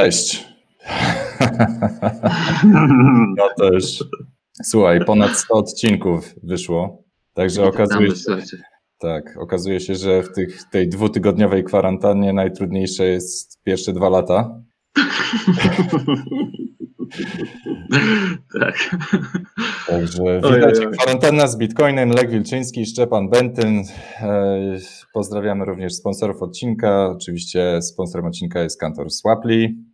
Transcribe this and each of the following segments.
Cześć. No to już, słuchaj, ponad 100 odcinków wyszło, także okazuje się, tak, okazuje się, że w tych, tej dwutygodniowej kwarantannie najtrudniejsze jest pierwsze dwa lata. tak. Także widać kwarantanna z Bitcoinem, Lek Wilczyński, Szczepan Bentyn. E, pozdrawiamy również sponsorów odcinka. Oczywiście sponsorem odcinka jest kantor Swaply, e,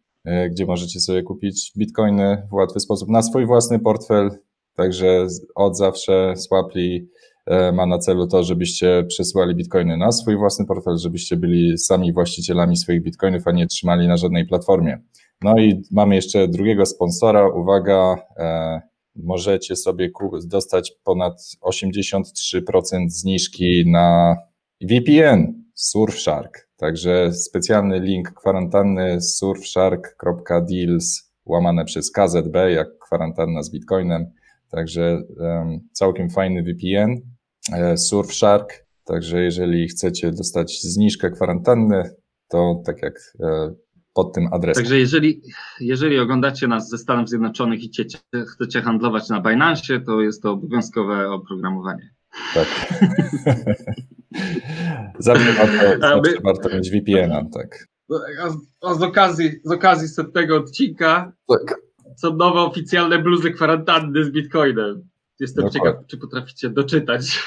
gdzie możecie sobie kupić bitcoiny w łatwy sposób na swój własny portfel. Także od zawsze Swaply e, ma na celu to, żebyście przesyłali bitcoiny na swój własny portfel, żebyście byli sami właścicielami swoich bitcoinów, a nie trzymali na żadnej platformie. No i mamy jeszcze drugiego sponsora. Uwaga, e, możecie sobie dostać ponad 83% zniżki na VPN Surfshark. Także specjalny link kwarantanny surfshark.deals łamane przez KZB, jak kwarantanna z Bitcoinem. Także um, całkiem fajny VPN e, Surfshark. Także jeżeli chcecie dostać zniżkę kwarantanny, to tak jak e, pod tym adresem. Także jeżeli, jeżeli oglądacie nas ze Stanów Zjednoczonych i chcecie, chcecie handlować na Binance, to jest to obowiązkowe oprogramowanie. Tak. zawsze warto, zawsze warto mieć VPN-a, tak. A z, a z, okazji, z okazji setnego odcinka tak. są nowe oficjalne bluzy kwarantanny z Bitcoinem. Jestem Dokładnie. ciekaw, czy potraficie doczytać.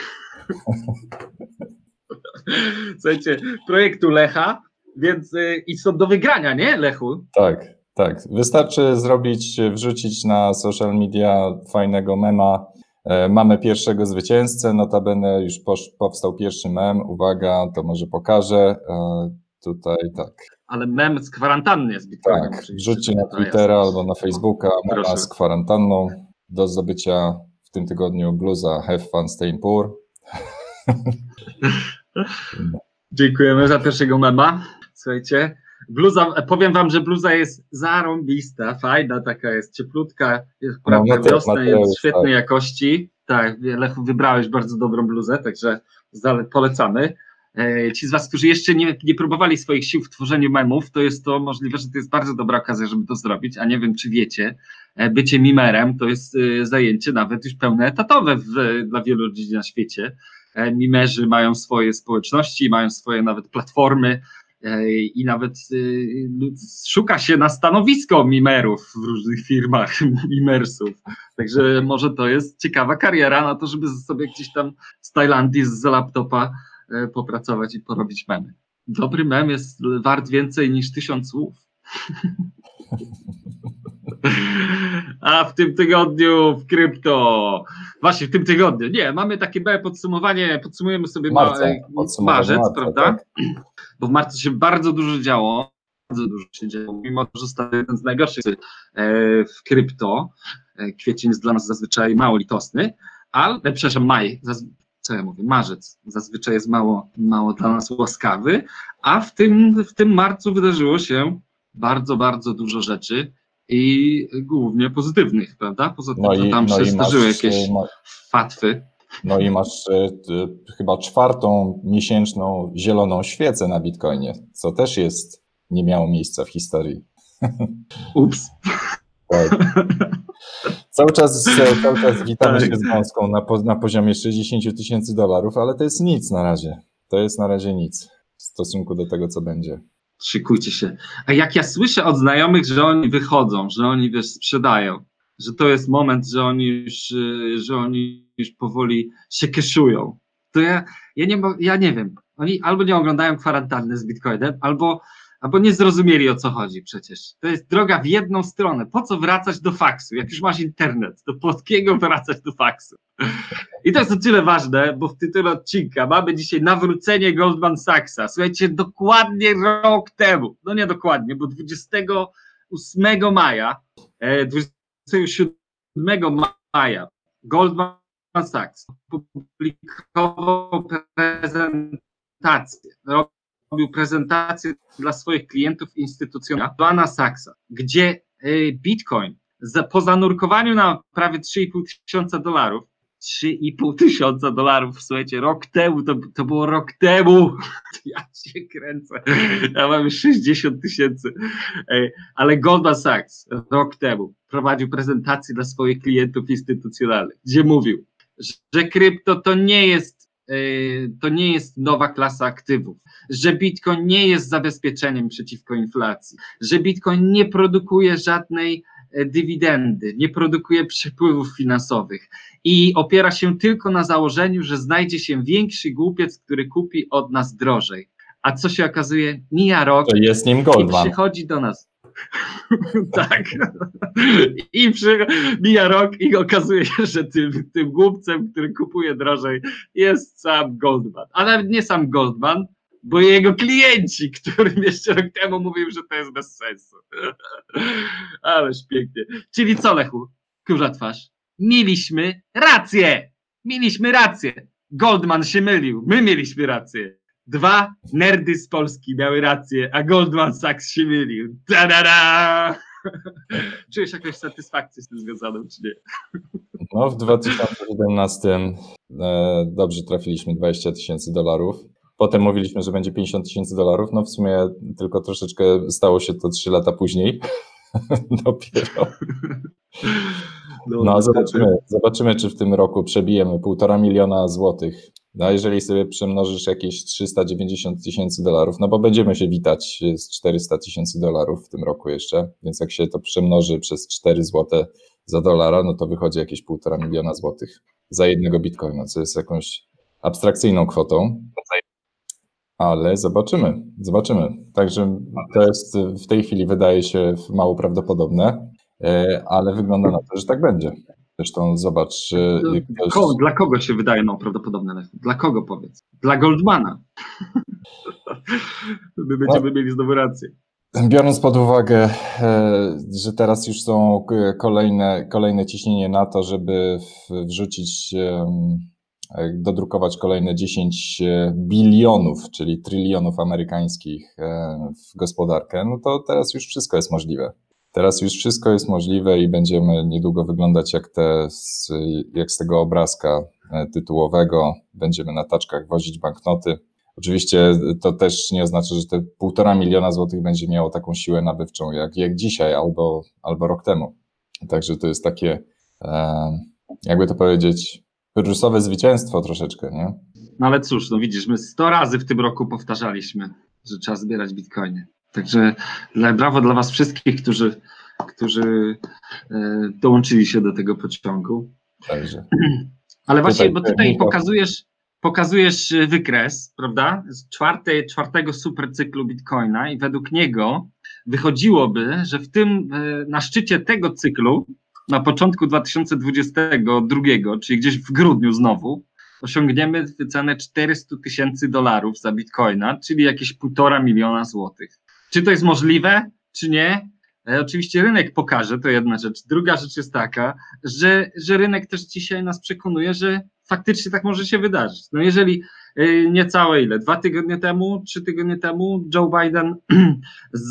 Słuchajcie, projektu Lecha więc y, i są do wygrania, nie, Lechu? Tak, tak. Wystarczy zrobić, wrzucić na social media fajnego mema. E, mamy pierwszego zwycięzcę, notabene już powstał pierwszy mem. Uwaga, to może pokażę. E, tutaj tak. Ale mem z kwarantanny jest Bitcoinem. Tak, wrzućcie na Twittera albo na Facebooka mema z kwarantanną do zdobycia w tym tygodniu bluza Have Fun Staying Poor. Dziękujemy za pierwszego mema. Słuchajcie, bluza, powiem wam, że bluza jest zarąbista, fajna, taka jest cieplutka, jest no, wiosna, jest świetnej tak. jakości. Tak, Lechu, wybrałeś bardzo dobrą bluzę, także polecamy. E, ci z Was, którzy jeszcze nie, nie próbowali swoich sił w tworzeniu memów, to jest to możliwe, że to jest bardzo dobra okazja, żeby to zrobić, a nie wiem, czy wiecie, e, bycie mimerem to jest e, zajęcie nawet już pełne etatowe w, dla wielu ludzi na świecie. Mimerzy mają swoje społeczności, mają swoje nawet platformy, i nawet y, szuka się na stanowisko mimerów w różnych firmach, mimersów. Także może to jest ciekawa kariera na to, żeby sobie gdzieś tam z Tajlandii z laptopa e, popracować i porobić memy. Dobry mem jest wart więcej niż tysiąc słów. A w tym tygodniu w krypto, właśnie w tym tygodniu, nie, mamy takie małe podsumowanie, podsumujemy sobie Marca, ma, marzec, prawda? Tak. Bo w marcu się bardzo dużo działo, bardzo dużo się działo, mimo że został jeden z najgorszych e, w krypto. E, kwiecień jest dla nas zazwyczaj mało litosny, ale, przepraszam, maj, co ja mówię, marzec zazwyczaj jest mało, mało dla nas łaskawy, a w tym, w tym marcu wydarzyło się bardzo, bardzo dużo rzeczy i głównie pozytywnych, prawda? Poza tym, no że tam no się zdarzyły jakieś ma, fatwy. No i masz y, chyba czwartą miesięczną zieloną świecę na Bitcoinie, co też jest, nie miało miejsca w historii. Ups. Tak. Cały czas, cały czas witamy tak. się z gąską na, na poziomie 60 tysięcy dolarów, ale to jest nic na razie. To jest na razie nic w stosunku do tego, co będzie szykujcie się. A jak ja słyszę od znajomych, że oni wychodzą, że oni wiesz, sprzedają, że to jest moment, że oni już, y, że oni już powoli się keszują. To ja, ja, nie, ja nie wiem, oni albo nie oglądają kwarantanny z Bitcoinem, albo, albo nie zrozumieli o co chodzi przecież. To jest droga w jedną stronę. Po co wracać do faksu? Jak już masz internet, to po kiego wracać do faksu? I to jest o tyle ważne, bo w tytule odcinka mamy dzisiaj nawrócenie Goldman Sachsa. Słuchajcie, dokładnie rok temu, no nie dokładnie, bo 28 maja, e, 20 7 maja. Goldman Sachs opublikował prezentację, robił prezentację dla swoich klientów instytucjonalnych Goldmana Sachsa, gdzie e, Bitcoin po zanurkowaniu na prawie 3,5 tysiąca dolarów 3,5 tysiąca dolarów, słuchajcie, rok temu, to, to było rok temu, ja się kręcę, ja mam już 60 tysięcy, ale Goldman Sachs rok temu prowadził prezentację dla swoich klientów instytucjonalnych, gdzie mówił, że krypto to nie jest e, to nie jest nowa klasa aktywów, że Bitcoin nie jest zabezpieczeniem przeciwko inflacji, że Bitcoin nie produkuje żadnej dywidendy, nie produkuje przepływów finansowych i opiera się tylko na założeniu, że znajdzie się większy głupiec, który kupi od nas drożej. A co się okazuje, mija rok to jest nim Goldman. i przychodzi do nas. tak. I przy, mija rok i okazuje się, że tym, tym głupcem, który kupuje drożej, jest sam Goldman. A nawet nie sam Goldman, bo jego klienci, którym jeszcze rok temu mówił, że to jest bez sensu. Ależ pięknie. Czyli co, Lechu? Kurza twarz. Mieliśmy rację. Mieliśmy rację. Goldman się mylił. My mieliśmy rację. Dwa nerdy z Polski miały rację, a Goldman Sachs się mylił. Ta-da-da! Czujesz jakąś satysfakcję z tym związaną, czy nie? No, w 2017 e, dobrze trafiliśmy 20 tysięcy dolarów. Potem mówiliśmy, że będzie 50 tysięcy dolarów. No w sumie tylko troszeczkę stało się to 3 lata później. Dopiero. No, no zobaczymy, zobaczymy, czy w tym roku przebijemy półtora miliona złotych. No, jeżeli sobie przemnożysz jakieś 390 tysięcy dolarów, no bo będziemy się witać z 400 tysięcy dolarów w tym roku jeszcze, więc jak się to przemnoży przez 4 złote za dolara, no to wychodzi jakieś półtora miliona złotych za jednego bitcoina, co jest jakąś abstrakcyjną kwotą ale zobaczymy, zobaczymy. Także to jest w tej chwili wydaje się mało prawdopodobne, e, ale wygląda na to, że tak będzie. Zresztą zobacz. E, ktoś... Dla kogo się wydaje mało prawdopodobne? Dla kogo powiedz? Dla Goldmana. My będziemy no. mieli znowu rację. Biorąc pod uwagę, e, że teraz już są kolejne, kolejne ciśnienie na to, żeby wrzucić dodrukować kolejne 10 e, bilionów, czyli trylionów amerykańskich e, w gospodarkę, no to teraz już wszystko jest możliwe. Teraz już wszystko jest możliwe i będziemy niedługo wyglądać jak, te, jak z tego obrazka tytułowego. Będziemy na taczkach wozić banknoty. Oczywiście to też nie oznacza, że te półtora miliona złotych będzie miało taką siłę nabywczą jak, jak dzisiaj albo, albo rok temu. Także to jest takie, jakby to powiedzieć, pyrrusowe zwycięstwo troszeczkę, nie? No ale cóż, no widzisz, my 100 razy w tym roku powtarzaliśmy, że trzeba zbierać bitcoiny. Także brawo dla was wszystkich, którzy, którzy e, dołączyli się do tego pociągu. Także. Ale właśnie, tutaj, bo tutaj pokazujesz, pokazujesz wykres, prawda, z czwartej, czwartego supercyklu Bitcoina i według niego wychodziłoby, że w tym, e, na szczycie tego cyklu na początku 2022, czyli gdzieś w grudniu znowu, osiągniemy cenę 400 tysięcy dolarów za bitcoina, czyli jakieś półtora miliona złotych. Czy to jest możliwe, czy nie? E, oczywiście rynek pokaże, to jedna rzecz. Druga rzecz jest taka, że, że rynek też dzisiaj nas przekonuje, że faktycznie tak może się wydarzyć. No jeżeli e, niecałe ile, dwa tygodnie temu, trzy tygodnie temu Joe Biden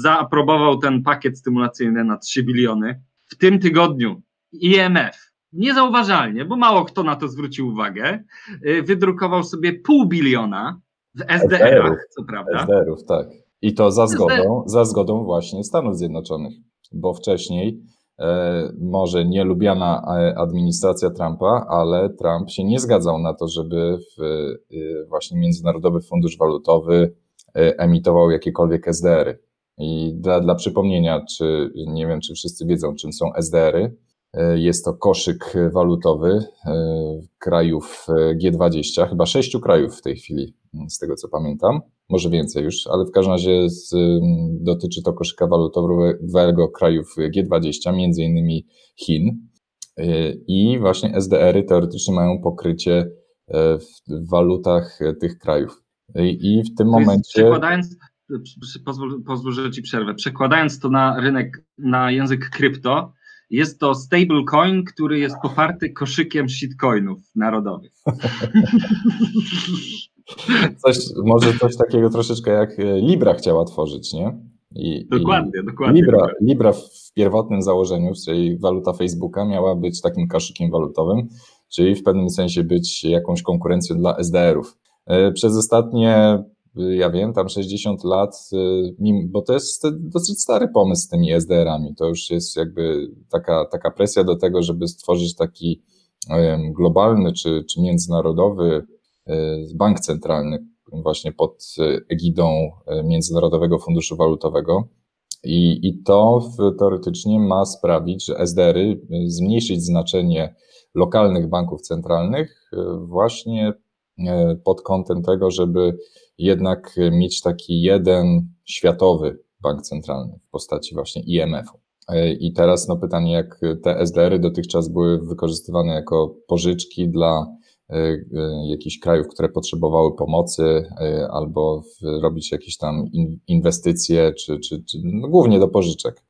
zaaprobował ten pakiet stymulacyjny na 3 biliony. W tym tygodniu IMF niezauważalnie, bo mało kto na to zwrócił uwagę, y, wydrukował sobie pół biliona w SDR-ach, co prawda. SDR-ów, tak. I to za zgodą, za zgodą właśnie Stanów Zjednoczonych, bo wcześniej e, może nie lubiana e, administracja Trumpa, ale Trump się nie zgadzał na to, żeby w, e, właśnie Międzynarodowy Fundusz Walutowy e, emitował jakiekolwiek SDR-y. I dla, dla przypomnienia, czy nie wiem, czy wszyscy wiedzą, czym są SDR-y, jest to koszyk walutowy e, krajów e, G20, chyba sześciu krajów w tej chwili, z tego co pamiętam, może więcej już, ale w każdym razie z, dotyczy to koszyka walutowego krajów G20, między innymi Chin. I właśnie SDR-y teoretycznie mają pokrycie w walutach tych krajów. I w tym momencie. Przekładając, pozwól, pozwól, że ci przerwę. Przekładając to na rynek, na język krypto, jest to stablecoin, który jest poparty koszykiem shitcoinów narodowych. Coś, może coś takiego troszeczkę jak e, Libra chciała tworzyć, nie? I, dokładnie, i dokładnie. Libra, Libra w pierwotnym założeniu, czyli waluta Facebooka, miała być takim koszykiem walutowym, czyli w pewnym sensie być jakąś konkurencją dla SDR-ów. Przez ostatnie ja wiem, tam 60 lat, bo to jest dosyć stary pomysł z tymi SDR-ami. To już jest jakby taka, taka presja do tego, żeby stworzyć taki globalny czy, czy międzynarodowy bank centralny, właśnie pod egidą Międzynarodowego Funduszu Walutowego. I, i to teoretycznie ma sprawić, że SDR-y zmniejszyć znaczenie lokalnych banków centralnych właśnie pod kątem tego, żeby jednak mieć taki jeden światowy bank centralny w postaci właśnie IMF-u. I teraz no pytanie, jak te SDR-y dotychczas były wykorzystywane jako pożyczki dla e, e, jakichś krajów, które potrzebowały pomocy, e, albo robić jakieś tam inwestycje, czy, czy, czy no głównie do pożyczek.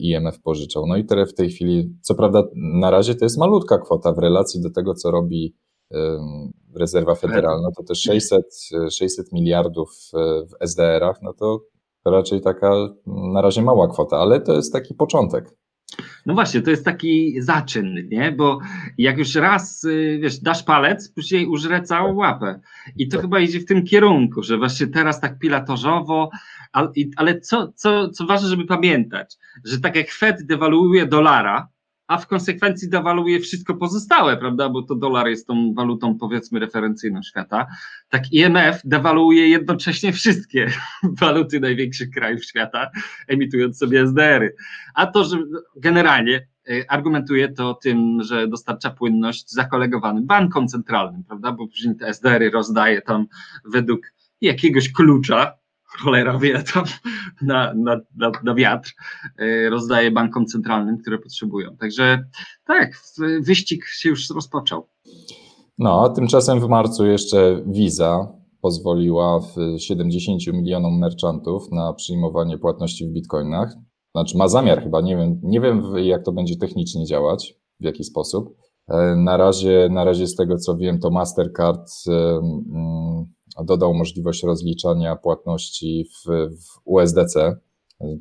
IMF pożyczał. No i teraz w tej chwili, co prawda na razie to jest malutka kwota w relacji do tego, co robi rezerwa federalna, to też 600, 600 miliardów w SDR-ach, no to raczej taka na razie mała kwota, ale to jest taki początek. No właśnie, to jest taki zaczyn, nie? Bo jak już raz, y, wiesz, dasz palec, później użre całą łapę. I to tak. chyba idzie w tym kierunku, że właśnie teraz tak pilatorzowo, ale, ale co, co, co ważne, żeby pamiętać, że tak jak Fed dewaluuje dolara, a w konsekwencji dewaluuje wszystko pozostałe, prawda, bo to dolar jest tą walutą powiedzmy referencyjną świata, tak IMF dewaluuje jednocześnie wszystkie waluty największych krajów świata, emitując sobie SDR-y. A to, że generalnie e, argumentuje to tym, że dostarcza płynność zakolegowanym bankom centralnym, prawda, bo później te SDR-y rozdaje tam według jakiegoś klucza, cholera wie tam na, na, na, na wiatr, e, rozdaje bankom centralnym, które potrzebują. Także tak, wyścig się już rozpoczął. No, a tymczasem w marcu jeszcze Visa pozwoliła w 70 milionom merchantów na przyjmowanie płatności w bitcoinach. Znaczy ma zamiar chyba, nie wiem, nie wiem jak to będzie technicznie działać, w jaki sposób. E, na razie, na razie z tego co wiem, to Mastercard mm, dodał możliwość rozliczania płatności w, w USDC,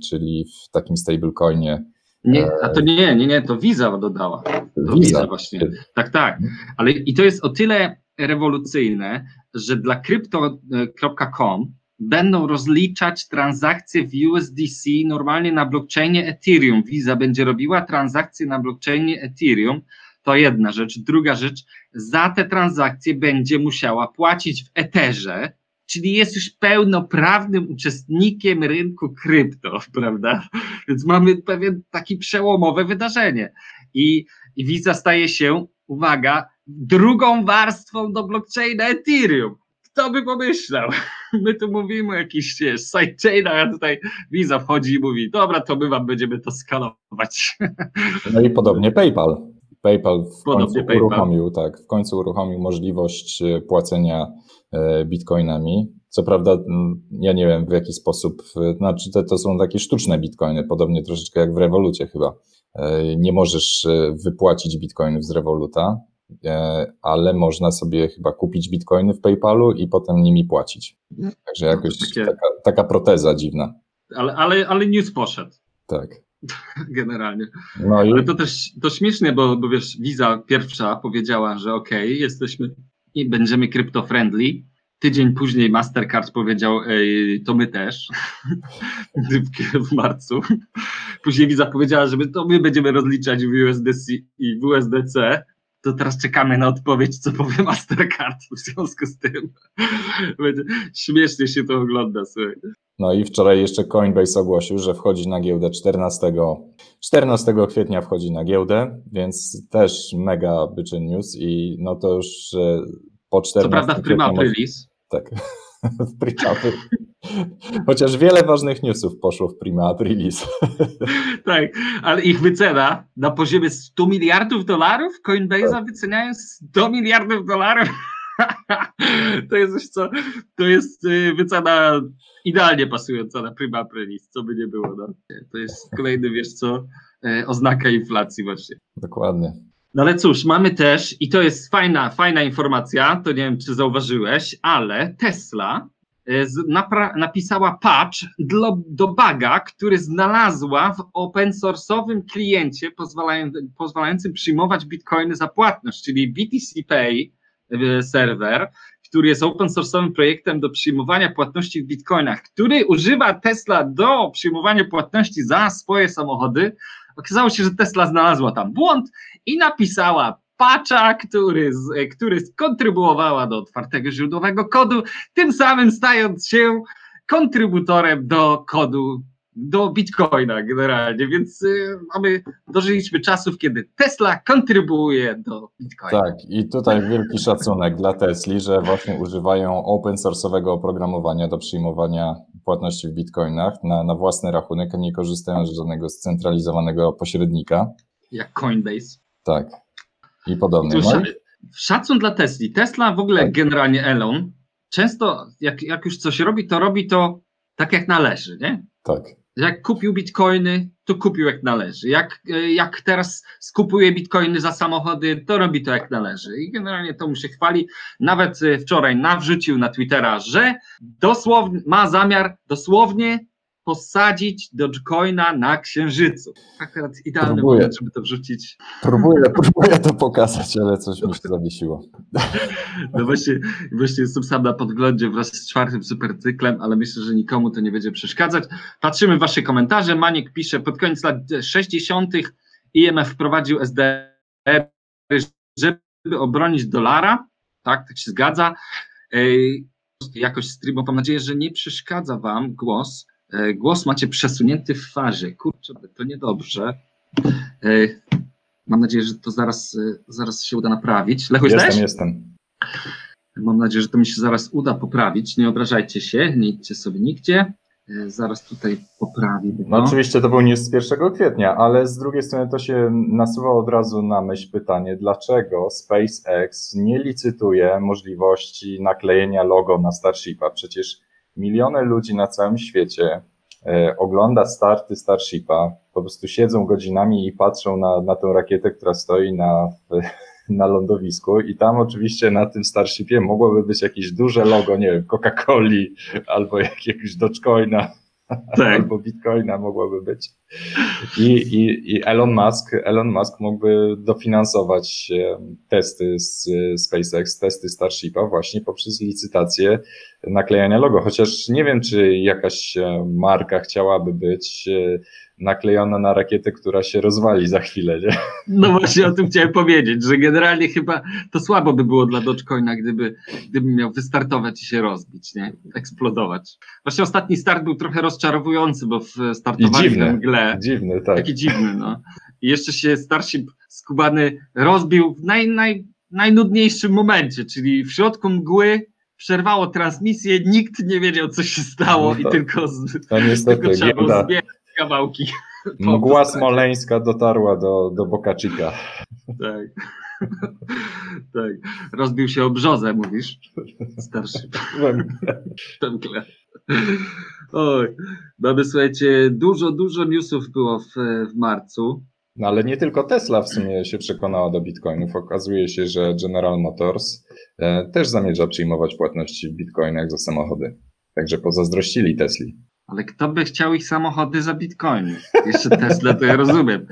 czyli w takim stablecoinie. Nie, a to nie, nie, nie, to Visa dodała. To Visa, Visa właśnie. Tak, tak. Ale i to jest o tyle rewolucyjne, że dla crypto.com będą rozliczać transakcje w USDC normalnie na blockchainie Ethereum. Visa będzie robiła transakcje na blockchainie Ethereum to jedna rzecz. Druga rzecz, za te transakcje będzie musiała płacić w Etherze, czyli jest już pełnoprawnym uczestnikiem rynku krypto, prawda? Więc mamy pewien taki przełomowe wydarzenie. I, i Visa staje się, uwaga, drugą warstwą do blockchaina Ethereum. Kto by pomyślał? My tu mówimy o jakichś sidechainach, a tutaj Visa wchodzi i mówi, dobra, to my wam będziemy to skalować. No i podobnie PayPal. PayPal w końcu PayPal. uruchomił, tak, w końcu uruchomił możliwość e, płacenia e, bitcoinami. Co prawda, ja nie wiem w jaki sposób, e, znaczy to, to są takie sztuczne bitcoiny, podobnie troszeczkę jak w rewolucie chyba. Nie możesz wypłacić bitcoinów z rewoluta, ale można sobie chyba kupić bitcoiny w PayPalu i potem nimi płacić. Także jakoś taka, taka proteza dziwna. Ale, ale, ale news poszedł. Tak. generalnie. No i... Ale to też to śmieszne, bo, bo wiesz, Visa pierwsza powiedziała, że ok, jesteśmy i będziemy crypto-friendly. Tydzień później Mastercard powiedział, Ej, to my też, w marcu. Później Visa powiedziała, że my, to my będziemy rozliczać w USDC i w USDC. To teraz czekamy na odpowiedź, co powie Mastercard w związku z tym. Śmiesznie się to ogląda, słuchaj. No i wczoraj jeszcze Coinbase ogłosił, że wchodzi na giełdę 14, 14 kwietnia wchodzi na giełdę, więc też mega byczy news i no to już po 14 Co prawda w prima aprilis. Tak, w prima Chociaż wiele ważnych newsów poszło w prima aprilis. tak, ale ich wycena na poziomie 100 miliardów dolarów, Coinbase'a tak. wyceniają 100 miliardów dolarów. to jest coś, co to jest y, wycena idealnie pasująca na prima aprilis, co by nie było. No. To jest kolejny, wiesz co, e, oznaka inflacji właśnie. Dokładnie. No ale cóż, mamy też, i to jest fajna, fajna informacja, to nie wiem, czy zauważyłeś, ale Tesla napisała patch do, baga, który znalazła w open source'owym kliencie pozwalającym przyjmować bitcoiny za płatność, czyli BTC Pay serwer, który jest open source'owym projektem do przyjmowania płatności w bitcoinach, który używa Tesla do przyjmowania płatności za swoje samochody. Okazało się, że Tesla znalazła tam błąd i napisała patcha, który, który skontrybuowała do otwartego źródłowego kodu, tym samym stając się kontrybutorem do kodu do Bitcoina generalnie, więc y, mamy, dożyliśmy czasów, kiedy Tesla kontrybuuje do Bitcoina. Tak, i tutaj wielki szacunek dla Tesli, że właśnie używają open source'owego oprogramowania do przyjmowania płatności w Bitcoinach na, na własny rachunek, a nie korzystają z żadnego scentralizowanego pośrednika. Jak Coinbase. Tak, i podobnie. No Szacun dla Tesli. Tesla w ogóle tak. generalnie Elon, często jak, jak już coś robi, to robi to tak jak należy, nie? Tak. Jak kupił bitcoiny, to kupił jak należy. Jak, jak teraz skupuje bitcoiny za samochody, to robi to jak należy. I generalnie to mu się chwali. Nawet e, wczoraj nawrzucił na Twittera, że dosłownie ma zamiar dosłownie posadzić Dogecoina na Księżycu. Akurat idealny próbuję. moment, żeby to wrzucić. Próbuję, próbuję to pokazać, ale coś mi się zawiesiło. No właśnie, właśnie jestem sam na podglądzie wraz z czwartym supercyklem, ale myślę, że nikomu to nie będzie przeszkadzać. Patrzymy w wasze komentarze. Maniek pisze, pod koniec lat 60. IMF wprowadził SDR, żeby obronić dolara. Tak, tak się zgadza. Jakość streamu, mam nadzieję, że nie przeszkadza wam głos. E, głos macie przesunięty w fazie. Kurczę, to niedobrze. E, mam nadzieję, że to zaraz, e, zaraz się uda naprawić. Lechu, jestem, jestem. Mam nadzieję, że to mi się zaraz uda poprawić. Nie obrażajcie się, nie idźcie sobie nigdzie. Zaraz tutaj poprawi. No oczywiście to był news z 1 kwietnia, ale z drugiej strony to się nasuwa od razu na myśl pytanie, dlaczego SpaceX nie licytuje możliwości naklejenia logo na Starshipa? Przecież miliony ludzi na całym świecie e, ogląda starty Starshipa, po prostu siedzą godzinami i patrzą na, na tę rakietę, która stoi na, na lądowisku. I tam oczywiście na tym Starshipie mogłoby być jakieś duże logo, nie wiem, Coca-Coli albo jakiegoś Dogecoina tak. albo Bitcoina mogłoby być. I, i, I Elon Musk, Elon Musk mógłby dofinansować testy z SpaceX, testy Starshipa właśnie poprzez licytację naklejania logo. Chociaż nie wiem, czy jakaś marka chciałaby być e, naklejona na rakietę, która się rozwali za chwilę, nie? No właśnie o tym chciałem powiedzieć, że generalnie chyba to słabo by było dla Dogecoina, gdyby, gdyby miał wystartować i się rozbić, nie? Eksplodować. Właśnie ostatni start był trochę rozczarowujący, bo w startowali w mgle. Dziwny, tak. Taki dziwny, no. I jeszcze się Starship skubany rozbił w naj, naj, najnudniejszym momencie, czyli w środku mgły przerwało transmisję, nikt nie wiedział, co się stało no i tylko, z, to niestety, tylko trzeba było zbierać kawałki. Mgła smoleńska dotarła do, do Bokaczyka. Tak. tak. Rozbił się o brzozę, mówisz? Starszy. Węgle. Oj. Mamy, słuchajcie, dużo, dużo newsów było w, w marcu. No ale nie tylko Tesla w sumie się przekonała do bitcoinów. Okazuje się, że General Motors e, też zamierza przyjmować płatności w bitcoinach za samochody. Także pozazdrościli Tesli. Ale kto by chciał ich samochody za bitcoiny? Jeszcze Tesla to ja rozumiem.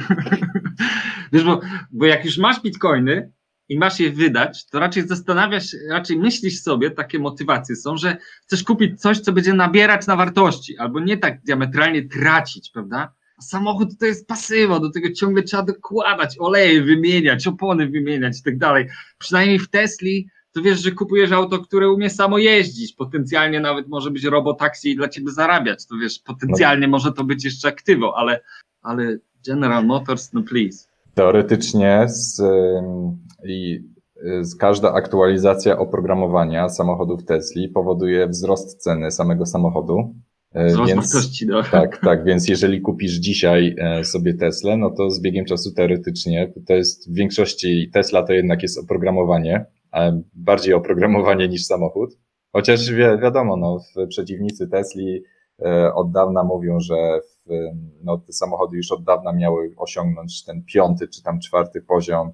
Wiesz, bo, bo jak już masz bitcoiny i masz je wydać, to raczej zastanawiasz, raczej myślisz sobie, takie motywacje są, że chcesz kupić coś, co będzie nabierać na wartości, albo nie tak diametralnie tracić, prawda? A samochód to jest pasywo, do tego ciągle trzeba dokładać, oleje wymieniać, opony wymieniać i tak dalej. Przynajmniej w Tesli to wiesz, że kupujesz auto, które umie samo jeździć, potencjalnie nawet może być robotaksi i dla ciebie zarabiać, to wiesz, potencjalnie może to być jeszcze aktywo, ale, ale General Motors, no please. Teoretycznie z, i z każda aktualizacja oprogramowania samochodów Tesla powoduje wzrost ceny samego samochodu. E, wzrost więc, wartości, no. Tak, tak, więc jeżeli kupisz dzisiaj e, sobie Tesla, no to z biegiem czasu teoretycznie to jest w większości Tesla to jednak jest oprogramowanie, bardziej oprogramowanie niż samochód. Chociaż wi wiadomo, no, przeciwnicy Tesli e, od dawna mówią, że w, no, te samochody już od dawna miały osiągnąć ten piąty czy tam czwarty poziom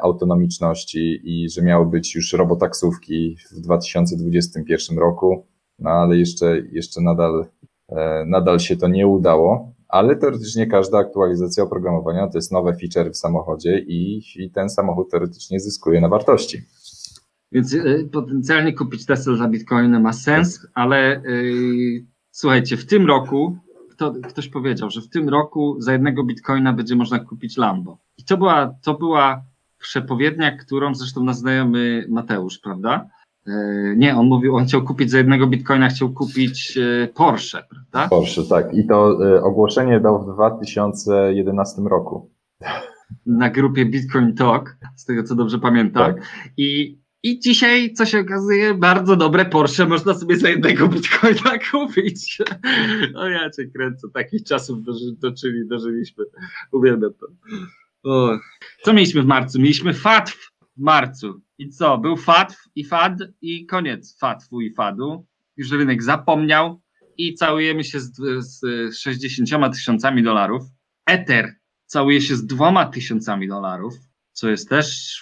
autonomiczności i że miały być już robotaksówki w 2021 roku, no ale jeszcze, jeszcze nadal, nadal się to nie udało ale teoretycznie każda aktualizacja oprogramowania to jest nowe feature w samochodzie i, i ten samochód teoretycznie zyskuje na wartości. Więc y, potencjalnie kupić Tesla za bitcoiny ma sens, ale y, słuchajcie, w tym roku kto, ktoś powiedział, że w tym roku za jednego bitcoina będzie można kupić Lambo. I to była, to była przepowiednia, którą zresztą nas znajomy Mateusz, prawda? E, nie, on mówił, on chciał kupić za jednego bitcoina, chciał kupić e, Porsche, prawda? Porsche, tak. I to e, ogłoszenie dał w 2011 roku. Na grupie Bitcoin Talk, z tego co dobrze pamiętam. Tak. I, I dzisiaj, co się okazuje, bardzo dobre Porsche można sobie za jednego bitcoina kupić. O ja cię kręcę, takich czasów dożyli, dożyliśmy. Uwielbiam to. O. Co mieliśmy w marcu? Mieliśmy FATF w marcu. I co? Był FATF i FAD i koniec FATFu i FADu. Już rynek zapomniał i całujemy się z, z 60 tysiącami dolarów. Ether całuje się z dwoma tysiącami dolarów, co jest też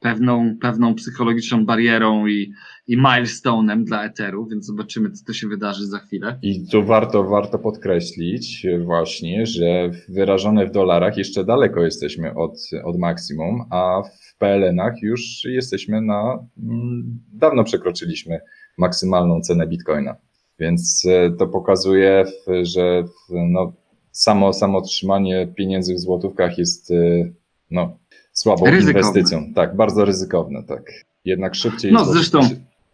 pewną, pewną psychologiczną barierą i, i milestone'em dla Etheru, więc zobaczymy, co to się wydarzy za chwilę. I tu warto, warto podkreślić właśnie, że wyrażone w dolarach jeszcze daleko jesteśmy od, od maksimum, a w PLN-ach już jesteśmy na, mm, dawno przekroczyliśmy maksymalną cenę bitcoina. Więc e, to pokazuje, że no, samo, samo trzymanie pieniędzy w złotówkach jest e, no, słabą ryzykowne. inwestycją. Tak, bardzo ryzykowne, tak. Jednak szybciej. No zresztą,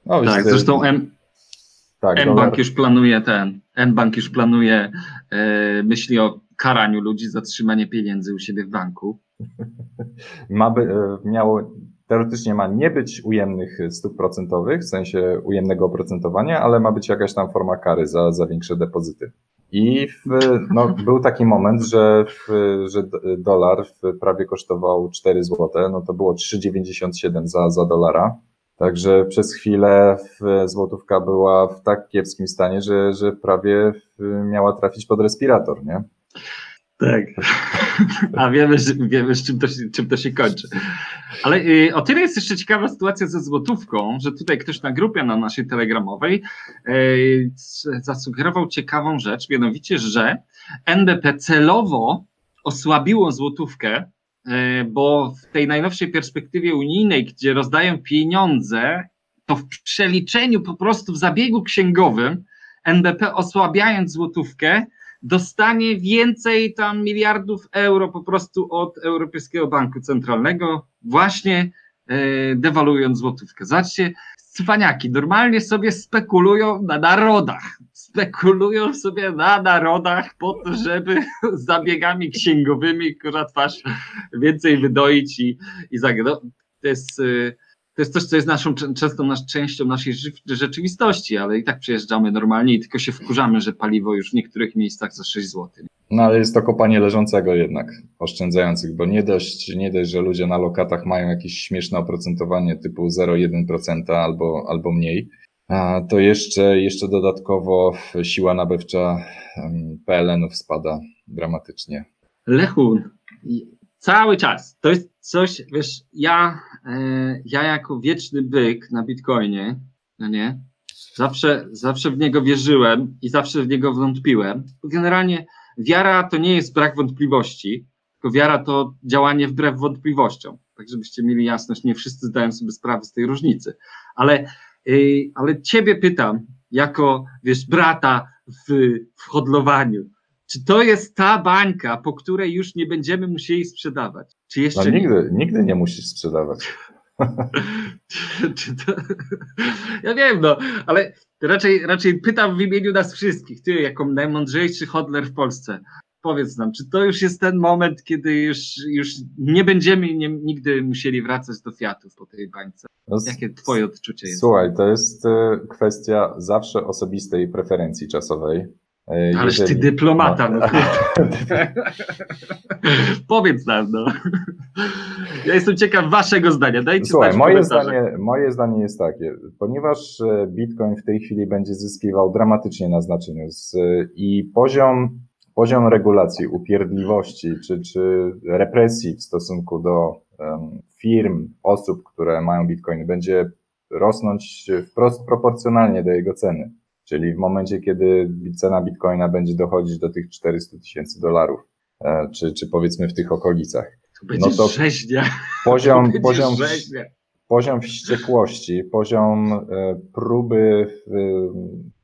no, tak, zresztą M, tak, M-Bank już planuje ten, M-Bank już planuje, e, myśli o karaniu ludzi za trzymanie pieniędzy u siebie w banku. ma by, e, miało, teoretycznie ma nie być ujemnych stóp procentowych, w sensie ujemnego oprocentowania, ale ma być jakaś tam forma kary za, za większe depozyty. I w, no, był taki moment, że, w, że dolar prawie kosztował 4 zł, no to było 3,97 za, za dolara. Także przez chwilę złotówka była w tak kiepskim stanie, że, że prawie miała trafić pod respirator, nie? Tak. A wiemy, że, wiemy czym, to się, czym to się kończy. Ale y, o tyle jest jeszcze ciekawa sytuacja ze złotówką, że tutaj ktoś na grupie na naszej telegramowej y, zasugerował ciekawą rzecz, mianowicie, że NBP celowo osłabiło złotówkę, y, bo w tej najnowszej perspektywie unijnej, gdzie rozdają pieniądze, to w przeliczeniu po prostu w zabiegu księgowym NBP osłabiając złotówkę, dostanie więcej tam miliardów euro po prostu od Europejskiego Banku Centralnego, właśnie e, dewaluując złotówkę. Zobaczcie, cwaniaki normalnie sobie spekulują na narodach. Spekulują sobie na narodach po to, żeby zabiegami księgowymi kurwa twarz więcej wydoić i, i zagrać. To jest e, to jest coś, co jest naszą, często nasz, częścią naszej rzeczywistości, ale i tak przyjeżdżamy normalnie i tylko się wkurzamy, że paliwo już w niektórych miejscach za 6 zł. No ale jest to kopanie leżącego jednak, oszczędzających, bo nie dość, nie dość, że ludzie na lokatach mają jakieś śmieszne oprocentowanie typu 0,1% albo, albo mniej, a to jeszcze, jeszcze dodatkowo siła nabywcza PLN-ów spada dramatycznie. Lechu, cały czas. To jest coś, wiesz, ja, ja jako wieczny byk na Bitcoinie, no nie, zawsze, zawsze w niego wierzyłem i zawsze w niego wątpiłem. Generalnie wiara to nie jest brak wątpliwości, tylko wiara to działanie wbrew wątpliwościom. Tak, żebyście mieli jasność, nie wszyscy zdają sobie sprawę z tej różnicy. Ale, yy, ale ciebie pytam, jako, wiesz, brata w, w hodlowaniu, czy to jest ta bańka, po której już nie będziemy musieli sprzedawać? Czy jeszcze no, nigdy, nie? nigdy nie musisz sprzedawać. to... Ja wiem, no, ale raczej, raczej pytam w imieniu nas wszystkich, ty jako najmądrzejszy hodler w Polsce. Powiedz nam, czy to już jest ten moment, kiedy już, już nie będziemy nie, nigdy musieli wracać do Fiatów po tej bańce? No, Jakie twoje odczucie jest? Słuchaj, to jest e, kwestia zawsze osobistej preferencji czasowej. E, Ależ ty dyplomata, no. no. Powiedz nam, no. Ja jestem ciekaw waszego zdania. Dajcie Słuchaj, moje zdanie, moje zdanie jest takie, ponieważ e, Bitcoin w tej chwili będzie zyskiwał dramatycznie na znaczeniu z, i poziom, poziom regulacji, upierdliwości czy, czy represji w stosunku do firm, osób, które mają bitcoiny, będzie rosnąć wprost proporcjonalnie do jego ceny. Czyli w momencie, kiedy cena bitcoina będzie dochodzić do tych 400 tysięcy dolarów, e, czy, czy powiedzmy w tych okolicach. To będzie no to rzeźnia. Poziom, to poziom, poziom wściekłości, poziom e, próby,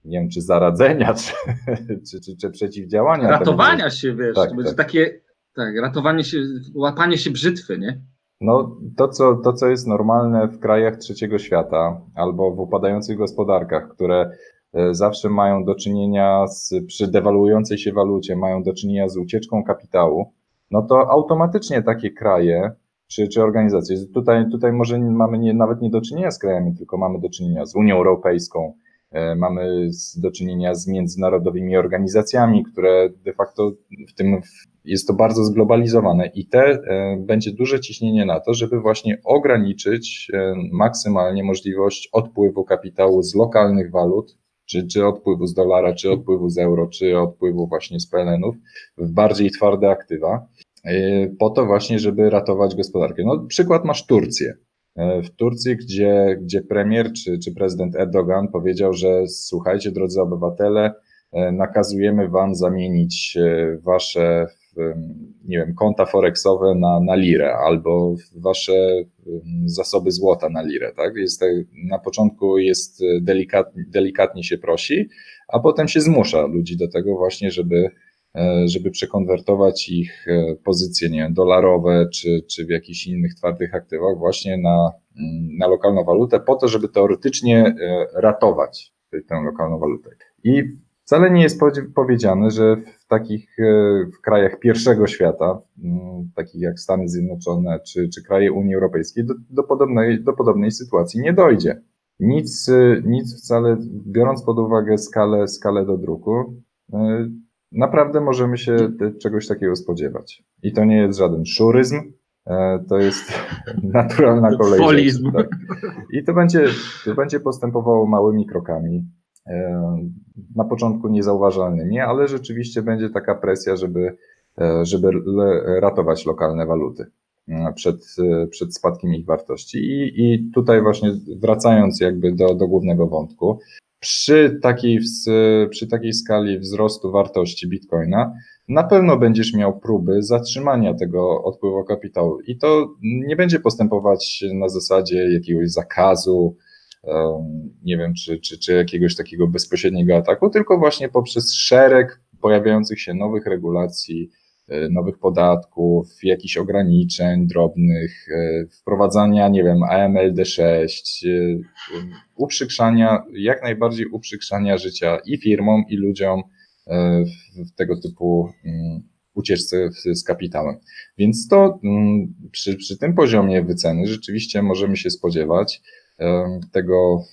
nie wiem, czy zaradzenia, czy, czy, czy, czy przeciwdziałania. Ratowania będzie, się, wiesz, tak, to będzie tak. takie, tak, ratowanie się, łapanie się brzytwy, nie? No, to co, to, co jest normalne w krajach trzeciego świata albo w upadających gospodarkach, które zawsze mają do czynienia z, przy dewaluującej się walucie, mają do czynienia z ucieczką kapitału, no to automatycznie takie kraje czy, czy organizacje, tutaj, tutaj może mamy nie, nawet nie do czynienia z krajami, tylko mamy do czynienia z Unią Europejską, e, mamy do czynienia z międzynarodowymi organizacjami, które de facto w tym jest to bardzo zglobalizowane i te e, będzie duże ciśnienie na to, żeby właśnie ograniczyć e, maksymalnie możliwość odpływu kapitału z lokalnych walut, czy, czy odpływu z dolara, czy odpływu z euro, czy odpływu właśnie z PLN-ów w bardziej twarde aktywa, e, po to właśnie, żeby ratować gospodarkę. No, przykład masz Turcję. W Turcji, gdzie, gdzie premier czy, czy prezydent Erdogan powiedział, że słuchajcie, drodzy obywatele, nakazujemy wam zamienić wasze nie wiem, konta forexowe na, na lirę albo wasze zasoby złota na lirę, tak? Jest, na początku jest delikatnie, delikatnie się prosi, a potem się zmusza ludzi do tego właśnie, żeby, e, żeby przekonwertować ich e, pozycje, nie wiem, dolarowe czy, czy w jakichś innych twardych aktywach właśnie na, na lokalną walutę po to, żeby teoretycznie e, ratować tę lokalną walutę. I wcale nie jest powiedziane, że w takich e, w krajach pierwszego świata, takich jak Stany Zjednoczone czy, czy kraje Unii Europejskiej, do, do, podobnej, do podobnej sytuacji nie dojdzie. Nic, e, nic wcale, biorąc pod uwagę skalę, skalę do druku, e, naprawdę możemy się czegoś takiego spodziewać. I to nie jest żaden szuryzm, to jest naturalna kolej. Rzeczy, tak? I to będzie, to będzie postępowało małymi krokami. E, na początku niezauważalnymi, ale rzeczywiście będzie taka presja, żeby, e, żeby ratować lokalne waluty e, przed, przed spadkiem ich wartości. I, I tutaj właśnie wracając jakby do, do głównego wątku, przy takiej, przy takiej skali wzrostu wartości bitcoina na pewno będziesz miał próby zatrzymania tego odpływu kapitału i to nie będzie postępować na zasadzie jakiegoś zakazu, nie wiem, czy, czy, czy jakiegoś takiego bezpośredniego ataku, tylko właśnie poprzez szereg pojawiających się nowych regulacji, e, nowych podatków, jakichś ograniczeń drobnych, e, wprowadzania, nie wiem, AMLD6, e, uprzykrzania, jak najbardziej uprzykrzania życia i firmom, i ludziom w tego typu mm, ucieczce z kapitałem. Więc to mm, przy, przy tym poziomie wyceny rzeczywiście możemy się spodziewać, tego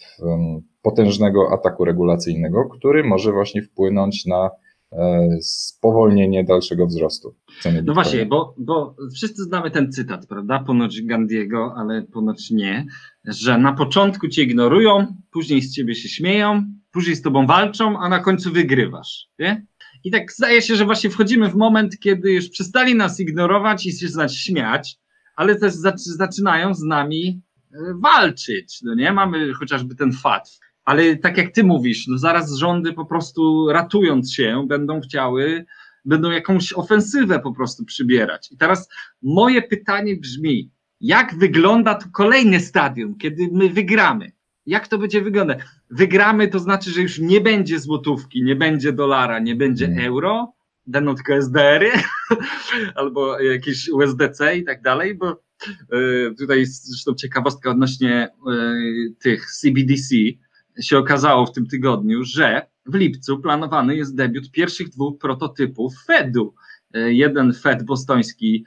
potężnego ataku regulacyjnego, który może właśnie wpłynąć na e, spowolnienie dalszego wzrostu ceny No właśnie, bo, bo wszyscy znamy ten cytat, prawda? Ponoć Gandiego, ale ponoć nie, że na początku cię ignorują, później z ciebie się śmieją, później z tobą walczą, a na końcu wygrywasz, nie? I tak zdaje się, że właśnie wchodzimy w moment, kiedy już przestali nas ignorować i się znać śmiać, ale też zaczynają z nami walczyć, no nie? Mamy chociażby ten fakt. Ale tak jak ty mówisz, no zaraz rządy po prostu ratując się będą chciały, będą jakąś ofensywę po prostu przybierać. I teraz moje pytanie brzmi, jak wygląda to kolejne stadium, kiedy my wygramy? Jak to będzie wyglądać? Wygramy to znaczy, że już nie będzie złotówki, nie będzie dolara, nie będzie euro, będą tylko SDR-y albo jakieś USDC i tak dalej, bo tutaj jest zresztą ciekawostka odnośnie e, tych CBDC. Się okazało w tym tygodniu, że w lipcu planowany jest debiut pierwszych dwóch prototypów Fedu. E, jeden Fed bostoński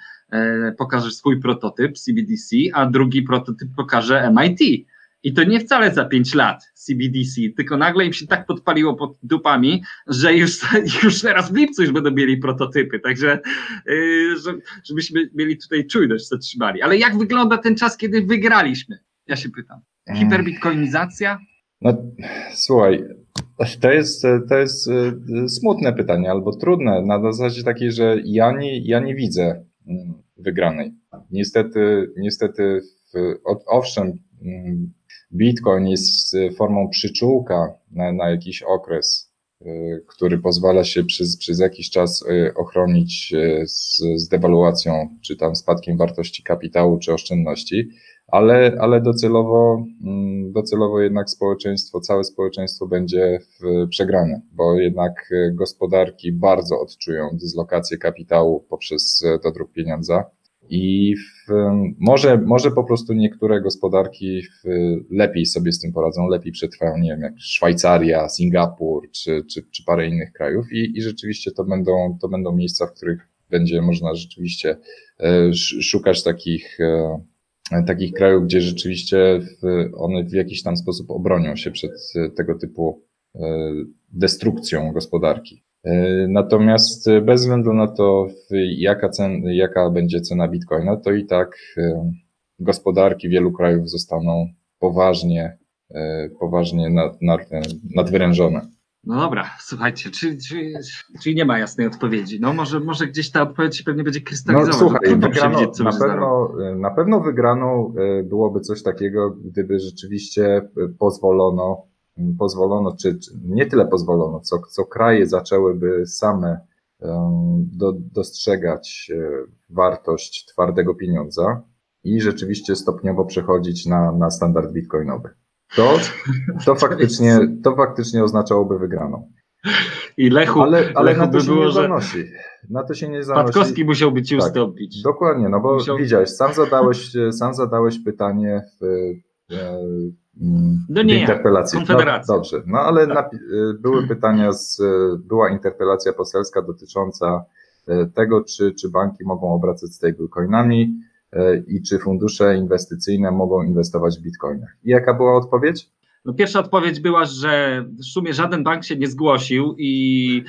pokaże swój prototyp CBDC, a drugi prototyp pokaże MIT. I to nie wcale za pięć lat CBDC, tylko nagle im się tak podpaliło pod dupami, że już, już teraz w lipcu już będą mieli prototypy, także yy, żebyśmy mieli tutaj czujność, co trzymali. Ale jak wygląda ten czas, kiedy wygraliśmy? Ja się pytam. Hiperbitcoinizacja? No, słuchaj, to jest, to jest y, smutne pytanie albo trudne, na zasadzie takiej, że ja nie, ja nie widzę mm, wygranej. Niestety, niestety owszem, mm, Bitcoin jest formą przyczółka na, na jakiś okres, y, który pozwala się przez, przez jakiś czas y, ochronić z, z dewaluacją, czy tam spadkiem wartości kapitału, czy oszczędności, ale, ale docelowo, mm, docelowo jednak społeczeństwo, całe społeczeństwo będzie przegrane, bo jednak gospodarki bardzo odczują dyslokację kapitału poprzez dodruk pieniądza i w, może, może po prostu niektóre gospodarki lepiej sobie z tym poradzą, lepiej przetrwają, nie wiem, jak Szwajcaria, Singapur czy, czy, czy parę innych krajów i, i rzeczywiście to będą, to będą miejsca, w których będzie można rzeczywiście e, szukać takich, e, takich krajów, gdzie rzeczywiście one w jakiś tam sposób obronią się przed tego typu e, destrukcją gospodarki. E, natomiast e, bez względu na to, jaka, cen, jaka będzie cena bitcoina, to i tak e, gospodarki wielu krajów zostaną poważnie, poważnie nad, nad, nadwyrężone. No dobra, słuchajcie, czyli, czyli, czyli, nie ma jasnej odpowiedzi. No może, może gdzieś ta odpowiedź pewnie będzie krystalizowana. No, słuchaj, wygrano, na, pewno, na pewno wygraną byłoby coś takiego, gdyby rzeczywiście pozwolono pozwolono, czy, czy nie tyle pozwolono, co, co kraje zaczęłyby same do, dostrzegać e, wartość twardego pieniądza i rzeczywiście stopniowo przechodzić na, na standard bitcoinowy. To, to, faktycznie, to faktycznie oznaczałoby wygraną. I Lechu, ale, ale Lechu na to by się było, nie że zanosi. Na to się nie zanosi. Patkowski musiałby ci tak, ustąpić. Dokładnie, no bo Musiał... widziałeś, sam zadałeś, sam zadałeś pytanie w, no nie, interpelacji. No, dobrze, no ale na, y, były pytania, z, była interpelacja poselska dotycząca y, tego, czy, czy banki mogą obracać stablecoinami y, i czy fundusze inwestycyjne mogą inwestować w bitcoinach. I jaka była odpowiedź? No pierwsza odpowiedź była, że w sumie żaden bank się nie zgłosił i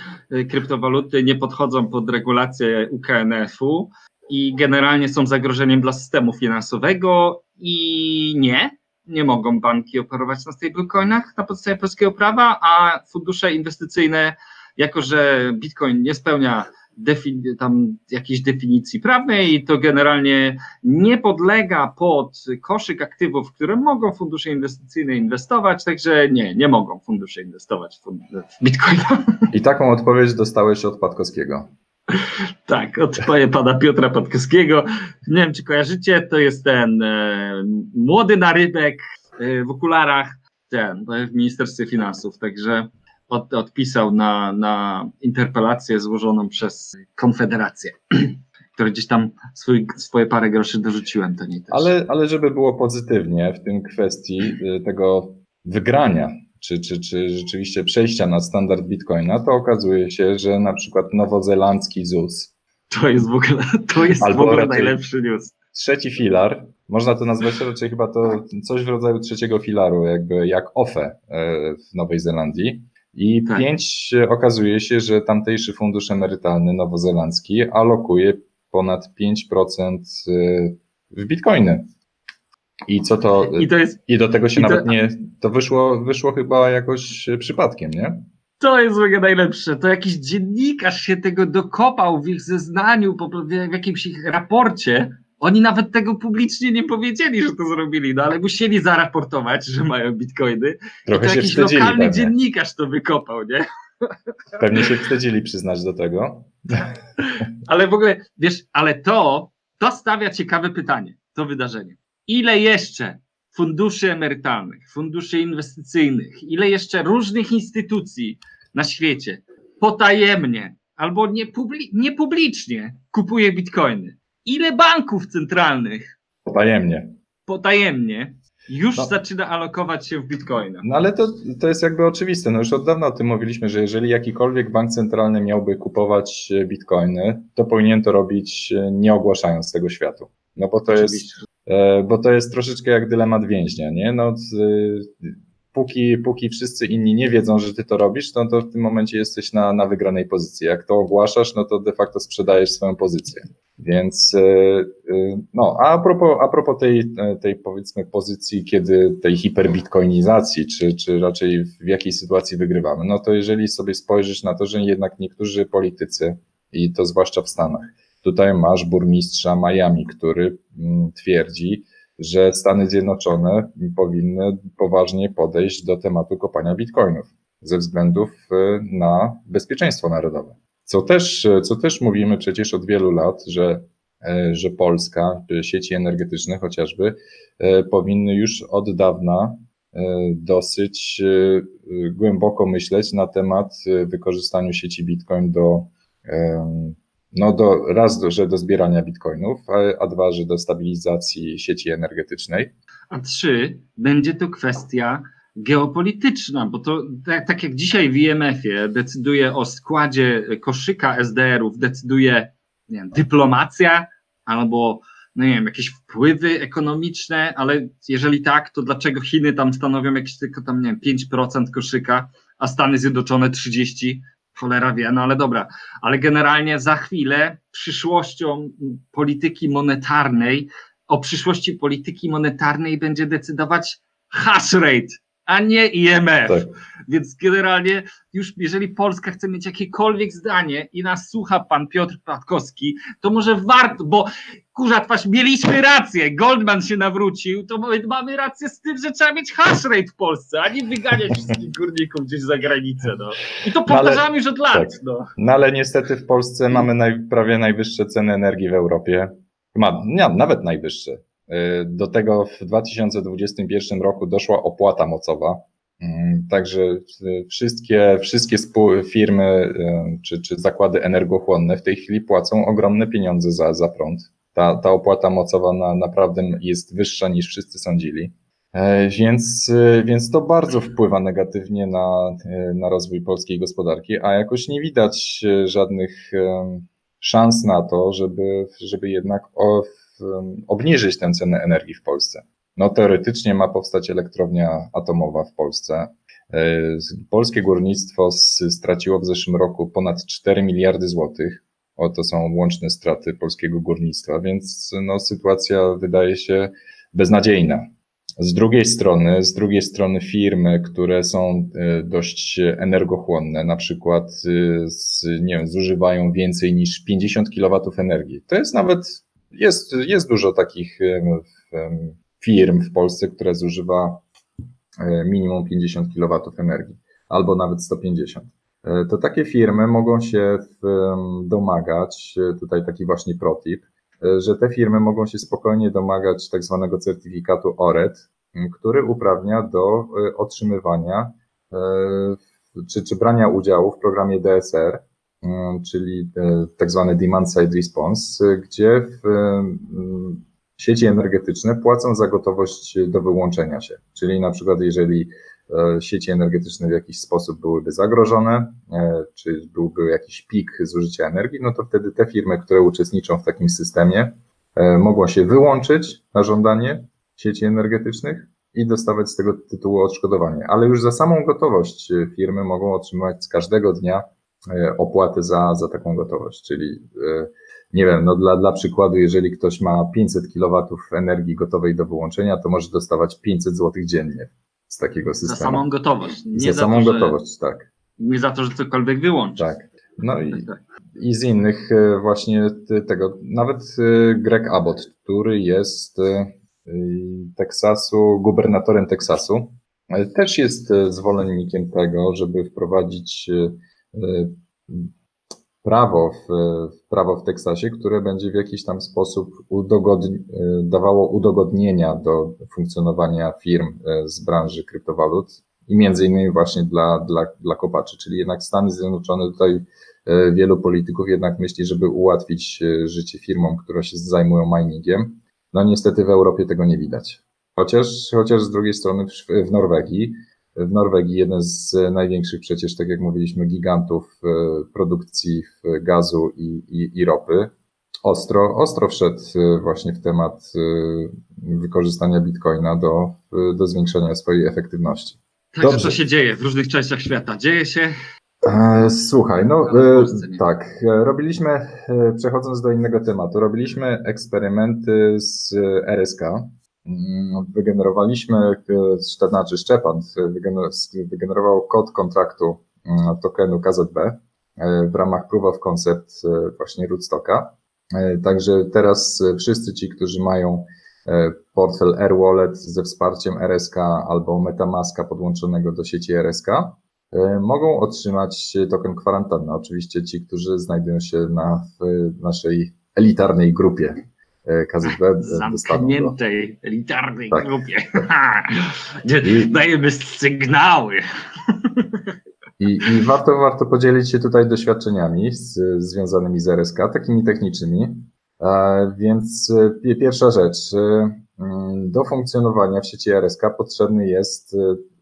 kryptowaluty nie podchodzą pod regulację UKNF-u i generalnie są zagrożeniem dla systemu finansowego i nie, nie mogą banki operować na stablecoinach na podstawie polskiego prawa, a fundusze inwestycyjne, jako że Bitcoin nie spełnia tam jakiejś definicji prawnej, to generalnie nie podlega pod koszyk aktywów, w które mogą fundusze inwestycyjne inwestować, także nie, nie mogą fundusze inwestować w Bitcoin. I taką odpowiedź dostałeś od Patkowskiego. Tak, od pana Piotra Podkowskiego. Nie wiem, czy kojarzycie, to jest ten e, młody narybek e, w okularach, ten w Ministerstwie Finansów, także od, odpisał na, na interpelację złożoną przez Konfederację, który gdzieś tam swój, swoje parę groszy dorzuciłem to nie też. Ale, ale żeby było pozytywnie w tym kwestii e, tego wygrania czy, czy, czy rzeczywiście przejścia na standard Bitcoina, to okazuje się, że na przykład nowozelandzki ZUS. To jest w ogóle, to jest w ogóle najlepszy news. Trzeci filar, można to nazwać raczej chyba to coś w rodzaju trzeciego filaru, jakby jak OFE e, w Nowej Zelandii. I tak. pięć okazuje się, że tamtejszy fundusz emerytalny nowozelandzki alokuje ponad 5% e, w bitcoiny. I co to. I, to jest, i do tego się nawet to, nie. To wyszło, wyszło chyba jakoś przypadkiem, nie? To jest w ogóle najlepsze. To jakiś dziennikarz się tego dokopał w ich zeznaniu, w jakimś ich raporcie. Oni nawet tego publicznie nie powiedzieli, że to zrobili, no ale musieli zaraportować, że mają bitcoiny. Trochę I to jakiś lokalny pewnie. dziennikarz to wykopał, nie? Pewnie się wstydzili przyznać do tego. Ale w ogóle, wiesz, ale to, to stawia ciekawe pytanie, to wydarzenie ile jeszcze funduszy emerytalnych, funduszy inwestycyjnych, ile jeszcze różnych instytucji na świecie potajemnie albo niepublicznie kupuje bitcoiny. Ile banków centralnych potajemnie, potajemnie już no. zaczyna alokować się w bitcoina. No ale to, to jest jakby oczywiste. No już od dawna o tym mówiliśmy, że jeżeli jakikolwiek bank centralny miałby kupować bitcoiny, to powinien to robić nie ogłaszając tego światu. No bo to Oczywiście. jest bo to jest troszeczkę jak dylemat więźnia, nie? No, póki, póki wszyscy inni nie wiedzą, że ty to robisz, no to w tym momencie jesteś na, na wygranej pozycji. Jak to ogłaszasz, no to de facto sprzedajesz swoją pozycję. Więc, e, e, no, a propos, a propos tej, tej powiedzmy pozycji, kiedy tej hiperbitcoinizacji, czy, czy raczej w jakiej sytuacji wygrywamy, no to jeżeli sobie spojrzysz na to, że jednak niektórzy politycy, i to zwłaszcza w Stanach, tutaj masz burmistrza Miami, który mm, twierdzi, że Stany Zjednoczone powinny poważnie podejść do tematu kopania bitcoinów ze względów y, na bezpieczeństwo narodowe. Co też, co też mówimy przecież od wielu lat, że, e, że Polska, sieci energetyczne chociażby, e, powinny już od dawna e, dosyć głęboko myśleć na temat wykorzystania sieci Bitcoin do, no do raz, że do zbierania bitcoinów, a, a dwa, że do stabilizacji sieci energetycznej. A trzy, będzie to kwestia geopolityczna, bo to tak, tak jak dzisiaj w IMF-ie decyduje o składzie koszyka SDR-ów, decyduje nie wiem, dyplomacja albo no nie wiem, jakieś wpływy ekonomiczne, ale jeżeli tak, to dlaczego Chiny tam stanowią jakieś tylko tam, nie wiem, 5% koszyka, a Stany Zjednoczone 30%? Cholera wie, no ale dobra. Ale generalnie za chwilę przyszłością polityki monetarnej, o przyszłości polityki monetarnej będzie decydować hash rate, a nie IMF. Tak. Więc generalnie już jeżeli Polska chce mieć jakiekolwiek zdanie i nas słucha pan Piotr Patkowski, to może warto, bo kurza twarz, mieliśmy rację, Goldman się nawrócił, to mamy rację z tym, że trzeba mieć hash rate w Polsce, a nie wyganiać wszystkich górników gdzieś za granicę. No. I to powtarzamy no już od lat. Tak. No. no ale niestety w Polsce mamy naj, prawie najwyższe ceny energii w Europie. Ma, nie, nawet najwyższe. Y, do tego w 2021 roku doszła opłata mocowa. Mm, także y, wszystkie, wszystkie firmy y, czy, czy zakłady energochłonne w tej chwili płacą ogromne pieniądze za, za prąd. Ta, ta opłata mocowa na, naprawdę jest wyższa niż wszyscy sądzili. E, więc, więc to bardzo wpływa negatywnie na, na rozwój polskiej gospodarki, a jakoś nie widać żadnych szans na to, żeby, żeby jednak obniżyć tę cenę energii w Polsce. No teoretycznie ma powstać elektrownia atomowa w Polsce. E, polskie górnictwo straciło w zeszłym roku ponad 4 miliardy złotych. Oto są łączne straty polskiego górnictwa, więc no, sytuacja wydaje się beznadziejna. Z drugiej strony, z drugiej strony firmy, które są e, dość energochłonne, na przykład e, z, nie wiem, zużywają więcej niż 50 kW energii. To jest nawet jest, jest dużo takich firm w Polsce, które zużywa e, minimum 50 kW energii, albo nawet 150. E, to takie firmy mogą się domagać, e, tutaj taki właśnie protip, że te firmy mogą się spokojnie domagać tak zwanego certyfikatu ORED, który uprawnia do otrzymywania czy, czy brania udziału w programie DSR, czyli e, tak zwany demand side response, e, gdzie sieci energetyczne płacą za gotowość do wyłączenia się. Czyli na przykład jeżeli sieci energetyczne w jakiś sposób byłyby zagrożone, czy byłby jakiś pik zużycia energii, no to wtedy te firmy, które uczestniczą w takim systemie, mogą się wyłączyć na żądanie sieci energetycznych i dostawać z tego tytułu odszkodowanie. Ale już za samą gotowość firmy mogą otrzymywać z każdego dnia E, opłaty za, za taką gotowość, czyli e, nie wiem, no dla, dla przykładu, jeżeli ktoś ma 500 kW energii gotowej do wyłączenia, to może dostawać 500 zł dziennie z takiego systemu. Za samą gotowość. Nie za, za samą to, gotowość, tak. Nie za to, że cokolwiek wyłączy. Tak. No i, tak, tak. i z innych e, właśnie tego, nawet Greg Abbott, który jest Teksasu, gubernatorem Teksasu, też jest zwolennikiem tego, żeby wprowadzić prawo w, prawo w Teksasie, które będzie w jakiś tam sposób udogodni, y, dawało udogodnienia do funkcjonowania firm y, z branży kryptowalut i między innymi właśnie dla, dla, dla kopaczy, czyli jednak Stany Zjednoczone tutaj wielu polityków jednak myśli, żeby ułatwić życie firmom, które się zajmują miningiem. No niestety w Europie tego nie widać. Chociaż, chociaż z drugiej strony w Norwegii w Norwegii jeden z największych przecież, tak jak mówiliśmy, gigantów e, produkcji gazu i, i, i ropy. Ostro, ostro wszedł e, właśnie w temat e, wykorzystania bitcoina do, do zwiększenia swojej efektywności. Także co się dzieje w różnych częściach świata? Dzieje się Słuchaj, no tak, robiliśmy, przechodząc do innego tematu, robiliśmy eksperymenty z RSK, wygenerowaliśmy, e, znaczy Szczepan wygenerował kod kontraktu mm, tokenu KZB e, w ramach Proof of Concept e, właśnie Rootstocka Także teraz wszyscy ci, którzy mają portfel AirWallet ze wsparciem RSK albo MetaMaska podłączonego do sieci RSK, mogą otrzymać token kwarantanny. Oczywiście ci, którzy znajdują się na, naszej elitarnej grupie KZB. Zamkniętej, elitarnej tak. grupie. I, dajemy sygnały. I, I, warto, warto podzielić się tutaj doświadczeniami z, związanymi z RSK, takimi technicznymi. E, więc e, pierwsza rzecz. E, mm, do funkcjonowania w sieci RSK potrzebny jest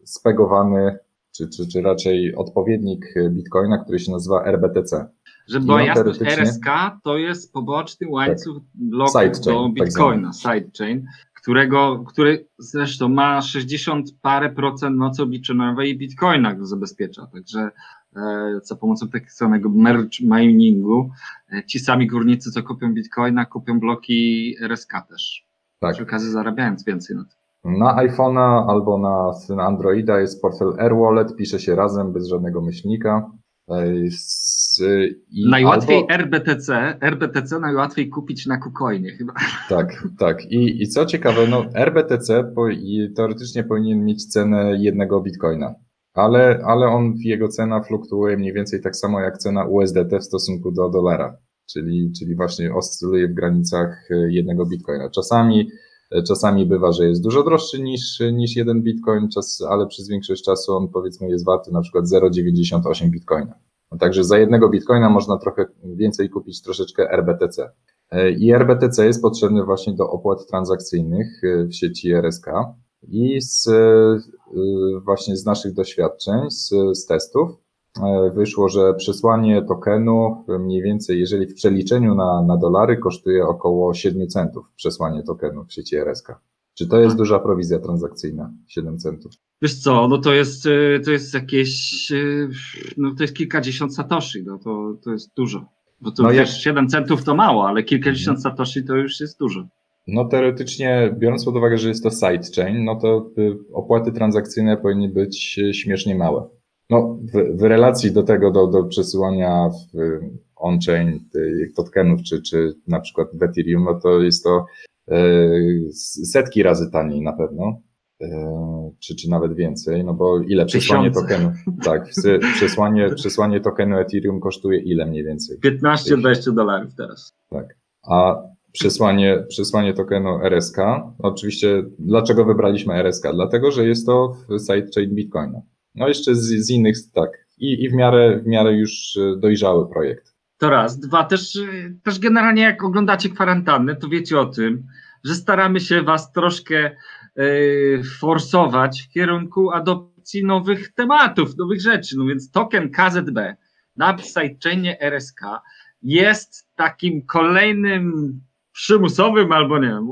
spegowany, czy, czy, czy raczej odpowiednik Bitcoina, który się nazywa RBTC. Żeby była jasność, RSK to jest poboczny łańcuch tak. bloków do tak Bitcoina, tak sidechain, którego, który zresztą ma 60 parę procent mocy obliczeniowej Bitcoina go zabezpiecza, także e, za pomocą tak zwanego merge miningu e, ci sami górnicy, co kupią Bitcoina, kupią bloki RSK też. Tak. Przy okazji zarabiając więcej na tym. Na iPhone'a albo na, na Androida jest portfel AirWallet, pisze się razem, bez żadnego myślnika. Z, najłatwiej albo... RBTC, RBTC najłatwiej kupić na KuCoinie chyba. Tak, tak. I, i co ciekawe, no RBTC po, teoretycznie powinien mieć cenę jednego bitcoina, ale, ale on, jego cena fluktuuje mniej więcej tak samo jak cena USDT w stosunku do dolara, czyli, czyli właśnie oscyluje w granicach jednego bitcoina. Czasami Czasami bywa, że jest dużo droższy niż, niż jeden bitcoin, czas, ale przez większość czasu on powiedzmy jest warty na przykład 0,98 bitcoina. No także za jednego bitcoina można trochę więcej kupić troszeczkę RBTC. I RBTC jest potrzebny właśnie do opłat transakcyjnych w sieci RSK. I z, właśnie z naszych doświadczeń, z, z testów, E, wyszło, że przesłanie tokenu mniej więcej, jeżeli w przeliczeniu na, na dolary kosztuje około 7 centów przesłanie tokenu w sieci RSK. Czy to jest duża prowizja transakcyjna, 7 centów? Wiesz co, no to jest, e, to jest jakieś, e, no to jest kilkadziesiąt satoshi, no to, to jest dużo. Bo to no wiesz, jak... 7 centów to mało, ale kilkadziesiąt mhm. satoshi to już jest dużo. No teoretycznie, biorąc pod uwagę, że jest to sidechain, no to opłaty transakcyjne powinny być śmiesznie małe. No, w, w relacji do tego, do, do przesyłania on-chain tokenów, czy, czy na przykład w Ethereum, no to jest to setki razy taniej na pewno, e, czy, czy nawet więcej, no bo ile przesłanie tokenu, tak, przesłanie, przesłanie tokenu Ethereum kosztuje ile mniej więcej? 15-20 dolarów teraz. Tak, a przesłanie, przesłanie tokenu RSK, oczywiście dlaczego wybraliśmy RSK? Dlatego, że jest to sidechain Bitcoina. No jeszcze z, z innych, tak. I, I w miarę, w miarę już e, dojrzały projekt. To raz. Dwa, też, e, też generalnie jak oglądacie kwarantannę, to wiecie o tym, że staramy się was troszkę yy, forsować w kierunku adopcji nowych tematów, nowych rzeczy. No więc token KZB na sidechainie RSK jest takim kolejnym przymusowym albo nie wiem,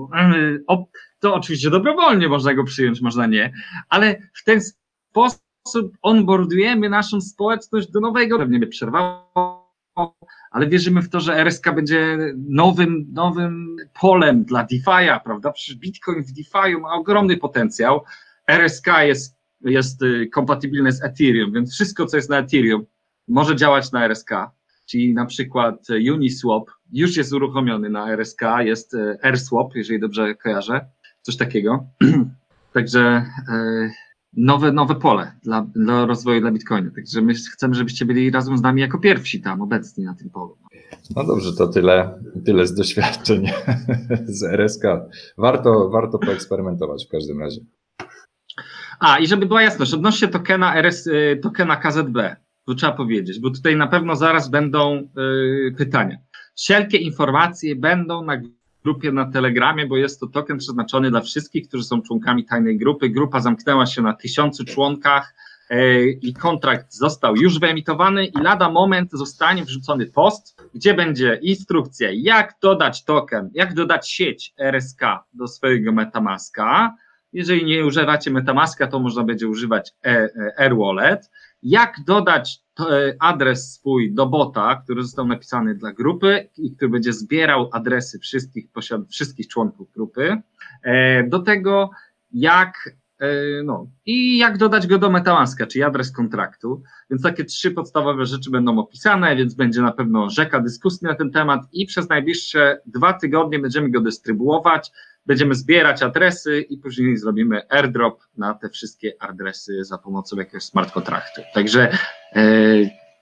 to oczywiście dobrowolnie można go przyjąć, można nie, ale w ten sposób onboardujemy naszą społeczność do nowego, pewnie by przerwało, ale wierzymy w to, że RSK będzie nowym, nowym polem dla DeFi'a, prawda? Przecież Bitcoin w DeFi'u ma ogromny potencjał. RSK jest, jest y, kompatybilny z Ethereum, więc wszystko, co jest na Ethereum, może działać na RSK. Czyli na przykład y, Uniswap już jest uruchomiony na RSK, jest y, AirSwap, jeżeli dobrze kojarzę, coś takiego. Także nowe, nowe pole dla, dla rozwoju dla Bitcoina. Także my chcemy, żebyście byli razem z nami jako pierwsi tam obecni na tym polu. No dobrze, to tyle, tyle z doświadczeń z RSK. Warto, warto poeksperymentować w każdym razie. A, i żeby była jasność, odnośnie tokena RS, y, tokena KZB, to trzeba powiedzieć, bo tutaj na pewno zaraz będą y, pytania. Wszelkie informacje będą na grupie na Telegramie, bo jest to token przeznaczony dla wszystkich, którzy są członkami tajnej grupy. Grupa zamknęła się na tysiącu członkach e, i kontrakt został już wyemitowany i lada moment zostanie wrzucony post, gdzie będzie instrukcja, jak dodać token, jak dodać sieć RSK do swojego Metamaska. Jeżeli nie używacie Metamaska, to można będzie używać e, e. Jak dodać E, adres swój do bota, który został napisany dla grupy i który będzie zbierał adresy wszystkich, wszystkich członków grupy. E, do tego, jak no. I jak dodać go do Metamaska, czyli adres kontraktu. Więc takie trzy podstawowe rzeczy będą opisane, więc będzie na pewno rzeka dyskusji na ten temat i przez najbliższe dwa tygodnie będziemy go dystrybuować, będziemy zbierać adresy i później zrobimy airdrop na te wszystkie adresy za pomocą jakiegoś smart kontraktu. Także e,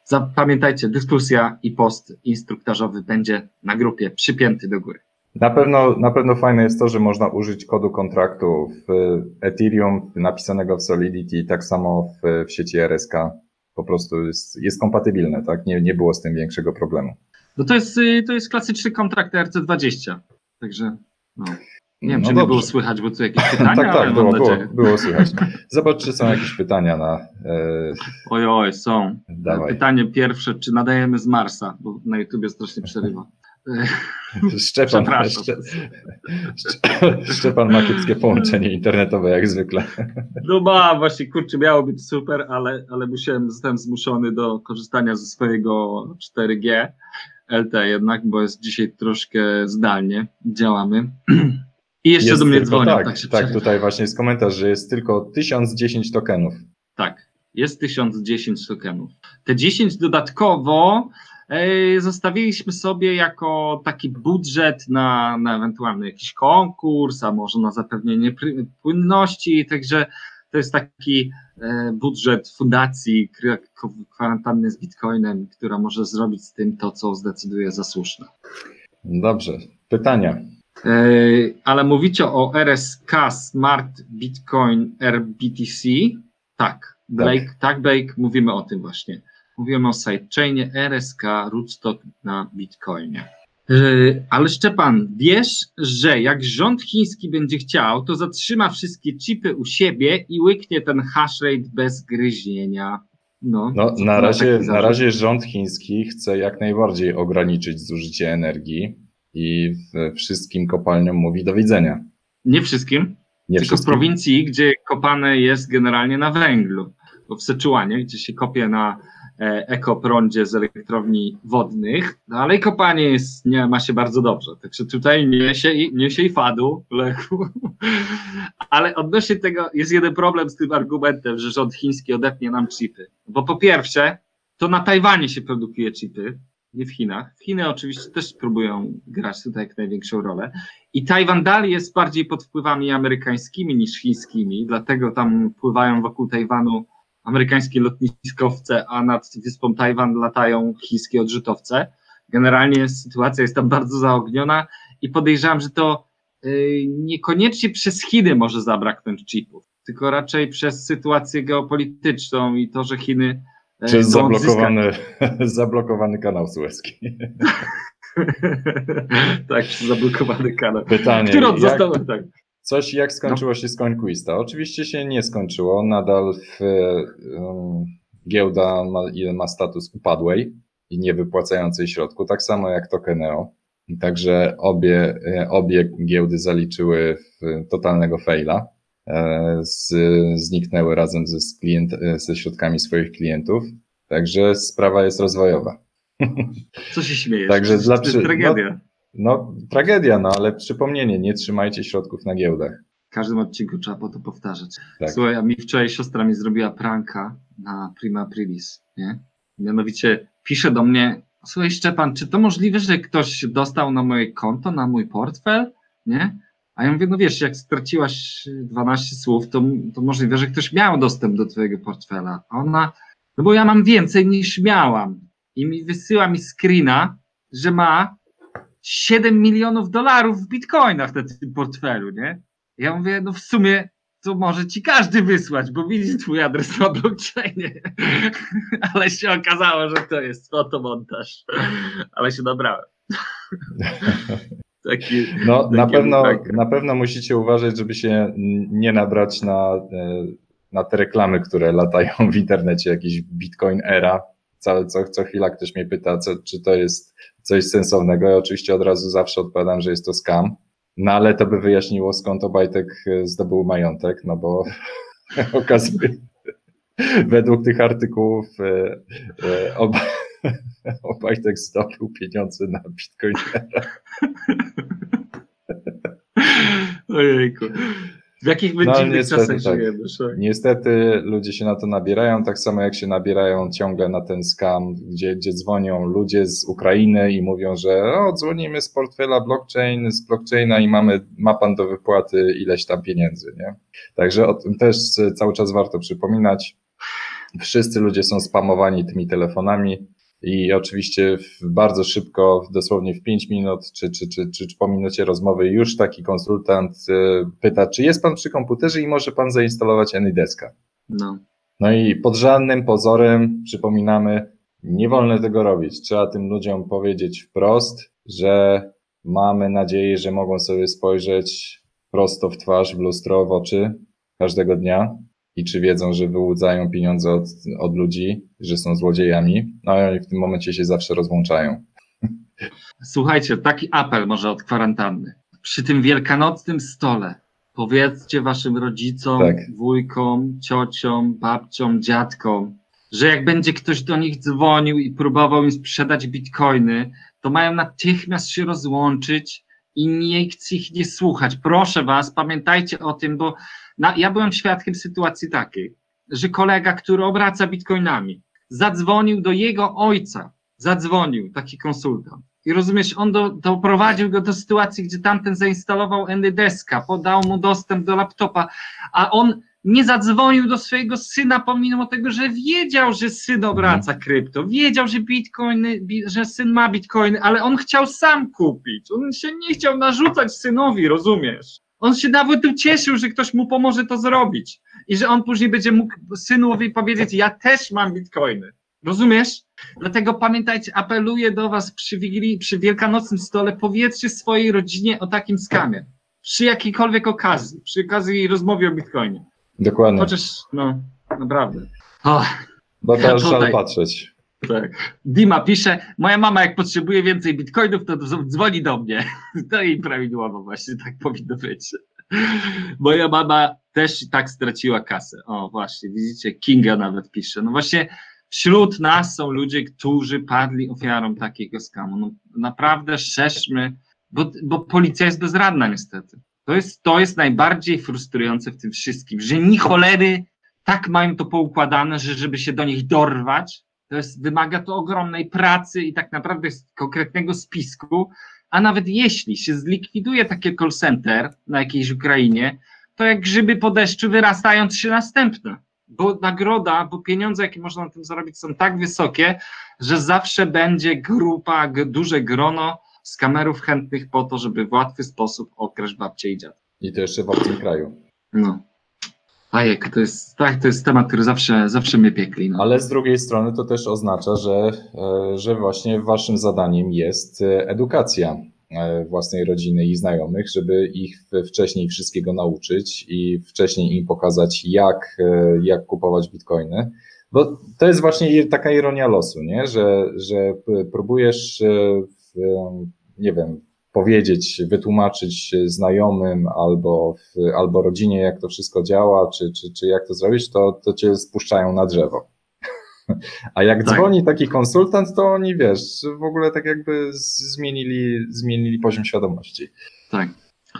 zapamiętajcie, dyskusja i post instruktażowy będzie na grupie przypięty do góry. Na pewno, na pewno fajne jest to, że można użyć kodu kontraktu w Ethereum napisanego w Solidity, tak samo w, w sieci RSK. Po prostu jest, jest kompatybilne, tak? Nie, nie było z tym większego problemu. No to jest, y, to jest klasyczny kontrakt RC20, także no. Nie wiem, no czy dobrze. było słychać, bo tu jakieś pytania. tak, tak, było, było, było, słychać. Zobacz, czy są jakieś pytania na. E... Oj, oj, są. Dawaj. Pytanie pierwsze, czy nadajemy z Marsa, bo na YouTubie strasznie przerywa. Szczepan, Szcze, Szczepan ma kiepskie połączenie internetowe jak zwykle. No ma, właśnie kurczę, miało być super, ale, ale musiałem, zostałem zmuszony do korzystania ze swojego 4G LTE jednak, bo jest dzisiaj troszkę zdalnie, działamy. I jeszcze jest do mnie dzwonią. Tak, tak, tak tutaj właśnie jest komentarz, że jest tylko 1010 tokenów. Tak, jest 1010 tokenów. Te 10 dodatkowo zostawiliśmy sobie jako taki budżet na, na ewentualny jakiś konkurs, a może na zapewnienie płynności, także to jest taki e, budżet fundacji kwarantanny z Bitcoinem, która może zrobić z tym to, co zdecyduje za słuszne. Dobrze, pytania. E, ale mówicie o RSK Smart Bitcoin RBTC? Tak, Blake, tak, tak Blake, mówimy o tym właśnie. Mówimy o sidechainie RSK Rootstock na Bitcoinie. E, ale Szczepan, wiesz, że jak rząd chiński będzie chciał, to zatrzyma wszystkie chipy u siebie i łyknie ten hashrate bez gryzienia. No, no na, razie, na razie rząd chiński chce jak najbardziej ograniczyć zużycie energii i wszystkim kopalniom mówi do widzenia. Nie wszystkim, Nie tylko wszystkim. w prowincji, gdzie kopane jest generalnie na węglu. Bo w Seczuanie, gdzie się kopie na E, ekoprądzie z elektrowni wodnych, no ale kopanie jest, nie, ma się bardzo dobrze, także tutaj nie się, nie się i fadu, lechu. Ale odnośnie tego jest jeden problem z tym argumentem, że rząd chiński odepnie nam chipy. Bo po pierwsze, to na Tajwanie się produkuje chipy, nie w Chinach. Chiny oczywiście też próbują grać tutaj jak największą rolę. I Tajwan dalej jest bardziej pod wpływami amerykańskimi niż chińskimi, dlatego tam pływają wokół Tajwanu amerykańskie lotniskowce, a nad wyspą Tajwan latają chińskie odrzutowce. Generalnie sytuacja jest tam bardzo zaogniona i podejrzewam, że to y, niekoniecznie przez Chiny może zabraknąć chipów, tylko raczej przez sytuację geopolityczną i to, że Chiny. Y, przez zablokowany, zablokowany kanał sueski. tak, zablokowany kanał. Pytanie. Który jak, został, tak. Coś jak skończyło no. się z Coinquista? Oczywiście się nie skończyło, nadal w, um, giełda ma, ma status upadłej i niewypłacającej środku, tak samo jak Tokeneo. Także obie, e, obie giełdy zaliczyły totalnego faila. E, z, zniknęły razem ze, klient, e, ze środkami swoich klientów. Także sprawa jest rozwojowa. Co się śmiejesz? Także to jest tragedia. No, no, tragedia, no ale przypomnienie, nie trzymajcie środków na giełdach. W każdym odcinku trzeba po to powtarzać. Tak. Słuchaj, a mi wczoraj siostra mi zrobiła pranka na Prima Aprilis, nie? Mianowicie pisze do mnie, słuchaj Szczepan, czy to możliwe, że ktoś dostał na moje konto, na mój portfel, nie? A ja mówię, no wiesz, jak straciłaś 12 słów, to, to możliwe, że ktoś miał dostęp do twojego portfela. A ona, no bo ja mam więcej niż miałam. I mi wysyła mi screena, że ma 7 milionów dolarów w bitcoinach na tym portfelu, nie? Ja mówię, no w sumie to może ci każdy wysłać, bo widzi twój adres na blockchainie. Ale się okazało, że to jest fotomontaż. Ale się nabrałem. Taki, no, taki na, pewno, na pewno musicie uważać, żeby się nie nabrać na, e, na te reklamy, które latają w internecie, jakiś Bitcoin era. Co, co, co chwila ktoś mnie pyta, co, czy to jest coś sensownego. Ja oczywiście od razu zawsze odpowiadam, że jest to scam, no ale to by wyjaśniło skąd Obajtek e, zdobył majątek, no bo okazuje według tych artykułów e, e, Oba, Obajtek zdobył pieniądze na Bitcoinera. Ojejku. W jakich my no, dziwnych czasach tak. żyjemy. Niestety ludzie się na to nabierają, tak samo jak się nabierają ciągle na ten scam, gdzie, gdzie dzwonią ludzie z Ukrainy i mówią, że o, dzwonimy z portfela blockchain, z blockchaina i mamy, ma pan do wypłaty ileś tam pieniędzy, nie? Także o tym też cały czas warto przypominać. Wszyscy ludzie są spamowani tymi telefonami i oczywiście bardzo szybko, dosłownie w 5 minut czy, czy, czy, czy, po minucie rozmowy już taki konsultant y, pyta, czy jest pan przy komputerze i może pan zainstalować AnyDeska. No. No i pod żadnym pozorem przypominamy, nie wolno tego robić. Trzeba tym ludziom powiedzieć wprost, że mamy nadzieję, że mogą sobie spojrzeć prosto w twarz, w lustro, w oczy każdego dnia i czy wiedzą, że wyłudzają pieniądze od, od ludzi, że są złodziejami, no i w tym momencie się zawsze rozłączają. Słuchajcie, taki apel może od kwarantanny. Przy tym wielkanocnym stole powiedzcie waszym rodzicom, tak. wujkom, ciociom, babciom, dziadkom, że jak będzie ktoś do nich dzwonił i próbował im sprzedać bitcoiny, to mają natychmiast się rozłączyć i nikt ich nie słuchać. Proszę was, pamiętajcie o tym, bo ja byłem świadkiem sytuacji takiej, że kolega, który obraca bitcoinami, zadzwonił do jego ojca, zadzwonił taki konsultant. I rozumiesz, on do, doprowadził go do sytuacji, gdzie tamten zainstalował NDeska, podał mu dostęp do laptopa, a on nie zadzwonił do swojego syna, pomimo tego, że wiedział, że syn obraca mhm. krypto, wiedział, że bitcoiny, że syn ma bitcoiny, ale on chciał sam kupić. On się nie chciał narzucać synowi, rozumiesz? On się nawet ucieszył, że ktoś mu pomoże to zrobić i że on później będzie mógł synowi powiedzieć, ja też mam bitcoiny. Rozumiesz? Dlatego pamiętajcie, apeluję do was przy, Wigilii, przy wielkanocnym stole, powiedzcie swojej rodzinie o takim skamie. Przy jakiejkolwiek okazji, przy okazji rozmowy o bitcoinie. Dokładnie. Chociaż, no, naprawdę. Oh, Bo teraz żal patrzeć. Tak. Dima pisze, moja mama jak potrzebuje więcej bitcoinów, to dzwoni do mnie. To jej prawidłowo właśnie, tak powinno być. Moja mama też tak straciła kasę. O właśnie, widzicie, Kinga nawet pisze. No właśnie wśród nas są ludzie, którzy padli ofiarą takiego skamu. No naprawdę szerzmy, bo, bo policja jest bezradna niestety. To jest, to jest najbardziej frustrujące w tym wszystkim, że ni cholery tak mają to poukładane, że żeby się do nich dorwać, to jest, wymaga to ogromnej pracy i tak naprawdę konkretnego spisku, a nawet jeśli się zlikwiduje takie call center na jakiejś Ukrainie, to jak grzyby po deszczu wyrastają się następne. Bo nagroda, bo pieniądze, jakie można na tym zarobić, są tak wysokie, że zawsze będzie grupa, duże grono z kamerów chętnych po to, żeby w łatwy sposób okraść babcię i dziad. I to jeszcze w obcym kraju. No. Ajek, to jest, tak, to jest temat, który zawsze, zawsze mnie piekli. No. Ale z drugiej strony to też oznacza, że, e, że właśnie waszym zadaniem jest e, edukacja e, własnej rodziny i znajomych, żeby ich wcześniej wszystkiego nauczyć i wcześniej im pokazać, jak, jak kupować bitcoiny. Bo to jest właśnie taka ironia losu, nie? Że, że próbujesz, nie wiem, powiedzieć, wytłumaczyć znajomym albo, albo rodzinie, jak to wszystko działa, czy, czy, czy jak to zrobić, to, to cię spuszczają na drzewo. A jak tak. dzwoni taki konsultant, to oni wiesz, w ogóle tak jakby zmienili, zmienili poziom świadomości. Tak.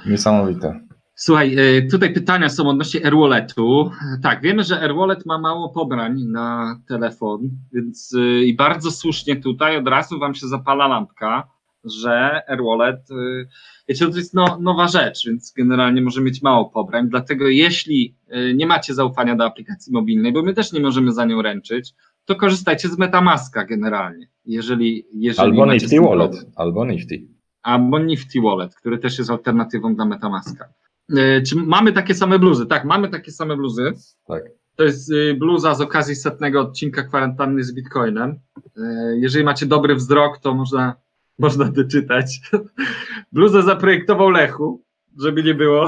Niesamowite. Słuchaj, e, tutaj pytania są odnośnie AirWalletu. Tak, wiemy, że AirWallet ma mało pobrań na telefon, więc e, i bardzo słusznie tutaj od razu Wam się zapala lampka że AirWallet, y, wiecie, to jest no, nowa rzecz, więc generalnie może mieć mało pobrań, dlatego jeśli y, nie macie zaufania do aplikacji mobilnej, bo my też nie możemy za nią ręczyć, to korzystajcie z Metamaska generalnie. Jeżeli, jeżeli albo Nifty Wallet, albo Nifty. Albo Nifty Wallet, który też jest alternatywą dla Metamaska. Y, czy mamy takie same bluzy? Tak, mamy takie same bluzy. Tak. To jest bluza z okazji setnego odcinka kwarantanny z Bitcoinem. Jeżeli macie dobry wzrok, to można można doczytać. Bluzę zaprojektował Lechu, żeby nie było.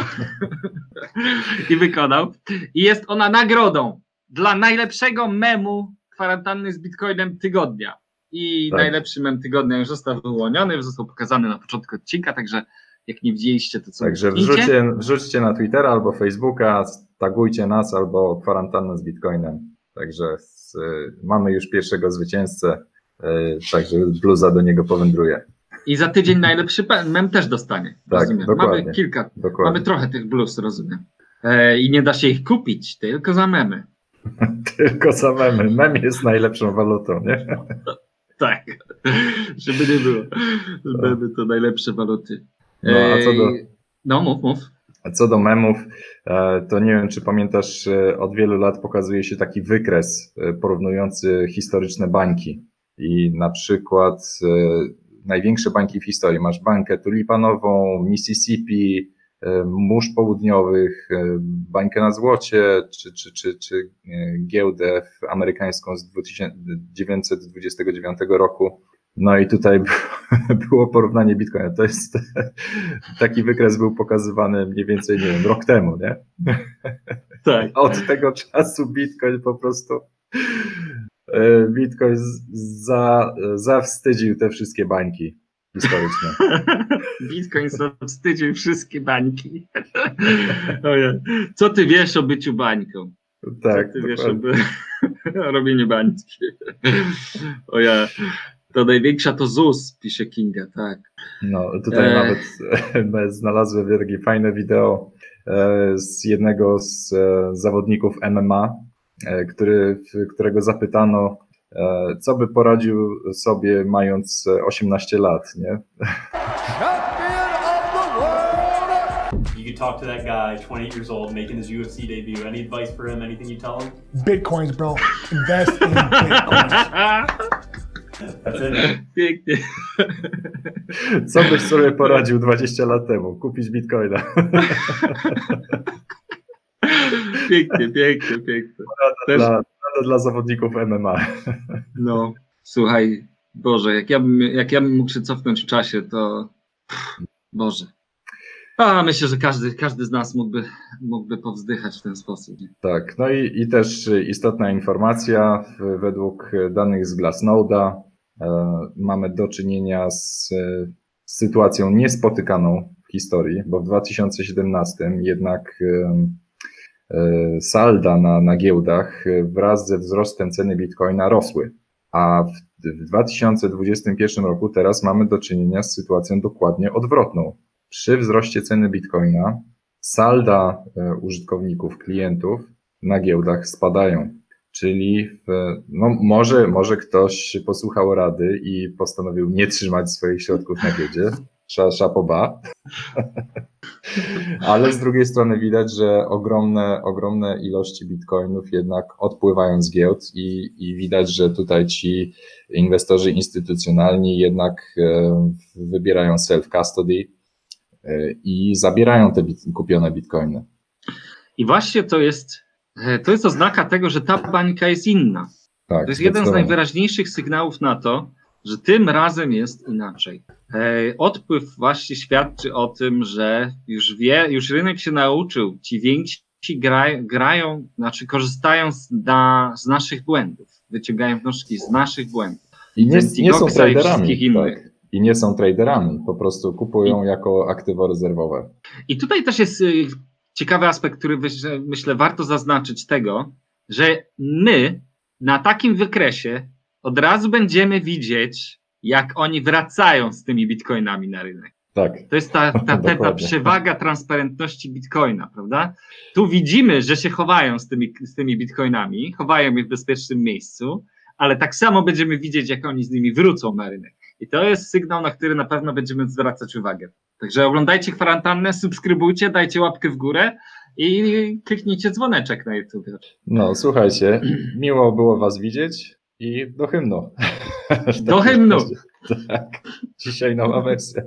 I wykonał. I jest ona nagrodą dla najlepszego memu kwarantanny z Bitcoinem tygodnia. I tak. najlepszy mem tygodnia już został wyłoniony, został pokazany na początku odcinka, także jak nie widzieliście, to co Także wrzućcie, wrzućcie na Twittera albo Facebooka, tagujcie nas albo kwarantannę z Bitcoinem. Także z, mamy już pierwszego zwycięzcę. E, także bluza do niego powędruje. I za tydzień najlepszy mem też dostanie. Tak, rozumiem. Mamy kilka, dokładnie. mamy trochę tych bluz, rozumiem. e, i nie da się ich kupić, tylko za memy. tylko za memy. Mem jest najlepszą walutą, nie? tak, żeby nie było. Memy to najlepsze waluty. No, a co do... No, mów, mów. A co do memów, e, to nie wiem, czy pamiętasz, od wielu lat pokazuje się taki wykres porównujący historyczne bańki. I na przykład największe bańki w historii. Masz bankę tulipanową, Mississippi, e, mórz południowych, e, bańkę na złocie, czy, czy, czy, czy e, giełdę amerykańską z 1929 roku. No i tutaj było porównanie Bitcoina. To jest taki wykres był pokazywany mniej więcej, nie wiem, rok temu, nie? Tak. Od tego czasu Bitcoin po prostu E, Bitcoin za, zawstydził te wszystkie bańki historyczne. Bitcoin zawstydził wszystkie bańki. Co ty wiesz o byciu bańką? Tak. Co ty wiesz o, by... o robieniu bańki? O ja. To największa to ZUS, pisze Kinga, tak. No, tutaj e... nawet znalazłem takie fajne wideo e, z jednego z e, zawodników MMA, E, który, którego zapytano, e, co by poradził sobie mając 18 lat, nie? You could talk to that guy, 28 years old, making his UFC debut. Any advice for him? Anything you tell him? Bitcoins, bro. Invest in bitcoins. Pięknie. Co byś sobie poradził 20 lat temu? Kupić bitcoina. Pięknie, pięknie, pięknie. Też... Dla, dla zawodników MMA. No, słuchaj, Boże, jak ja bym, jak ja bym mógł się cofnąć w czasie, to Boże. A myślę, że każdy, każdy z nas mógłby, mógłby powzdychać w ten sposób. Nie? Tak, no i, i też istotna informacja, według danych z Glassnode'a e, mamy do czynienia z, z sytuacją niespotykaną w historii, bo w 2017 jednak e, E, salda na, na giełdach e, wraz ze wzrostem ceny bitcoina rosły. A w, w 2021 roku teraz mamy do czynienia z sytuacją dokładnie odwrotną. Przy wzroście ceny bitcoina salda e, użytkowników, klientów na giełdach spadają. Czyli w, no może, może ktoś posłuchał rady i postanowił nie trzymać swoich środków na giełdzie. Szapoba. Ale z drugiej strony widać, że ogromne, ogromne ilości bitcoinów jednak odpływają z giełd i, i widać, że tutaj ci inwestorzy instytucjonalni jednak e, wybierają self-custody e, i zabierają te bit kupione bitcoiny. I właśnie to jest, e, to jest oznaka tego, że ta bańka jest inna. Tak, to jest jeden z najwyraźniejszych sygnałów na to, że tym razem jest inaczej. Odpływ właśnie świadczy o tym, że już wie, już rynek się nauczył, ci więksi graj, grają, znaczy korzystają z, na, z naszych błędów, wyciągają wnioski z naszych błędów. I nie, nie są traderami. Tak. I nie są traderami, po prostu kupują I, jako aktywo rezerwowe. I tutaj też jest y, ciekawy aspekt, który myślę warto zaznaczyć tego, że my na takim wykresie od razu będziemy widzieć, jak oni wracają z tymi bitcoinami na rynek. Tak. To jest ta, ta, ta, ta przewaga transparentności bitcoina, prawda? Tu widzimy, że się chowają z tymi, z tymi bitcoinami, chowają je w bezpiecznym miejscu, ale tak samo będziemy widzieć, jak oni z nimi wrócą na rynek. I to jest sygnał, na który na pewno będziemy zwracać uwagę. Także oglądajcie kwarantannę, subskrybujcie, dajcie łapkę w górę i kliknijcie dzwoneczek na YouTube. No, słuchajcie, miło było Was widzieć i do hymnu. Do hymnu. Tak, dzisiaj nowa wersja.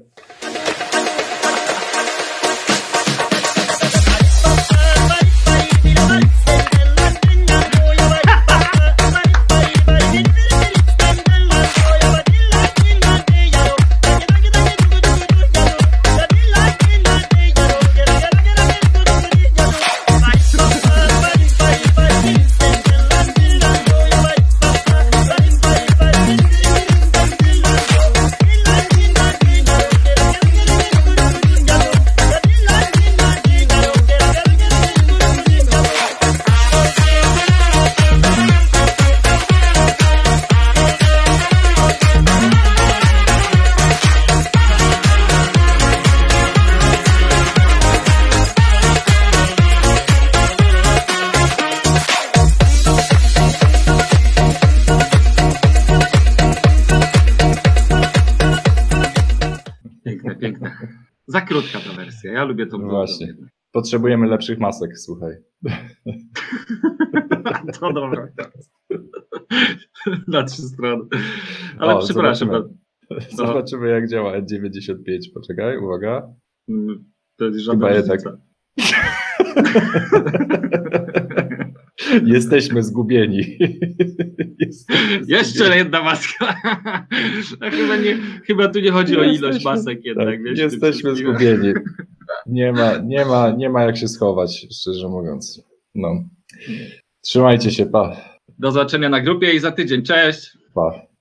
Lubię tą No właśnie. Potrzebujemy lepszych masek, słuchaj. To dobra. Na trzy strony. Ale O, przepraszam. zobaczymy. Zobaczymy, jak działa N95. Poczekaj, uwaga. mm, To jest żadna Chyba. Jesteśmy zgubieni. Jesteśmy Jeszcze jedna maska. A chyba, nie, chyba tu nie chodzi o ilość Jesteśmy- masek jednak. Tak, wiesz, jesteśmy zgubieni. Nie ma, nie, ma, nie ma jak się schować, szczerze mówiąc. No. Trzymajcie się, pa. Do zobaczenia na grupie i za tydzień. Cześć! pa.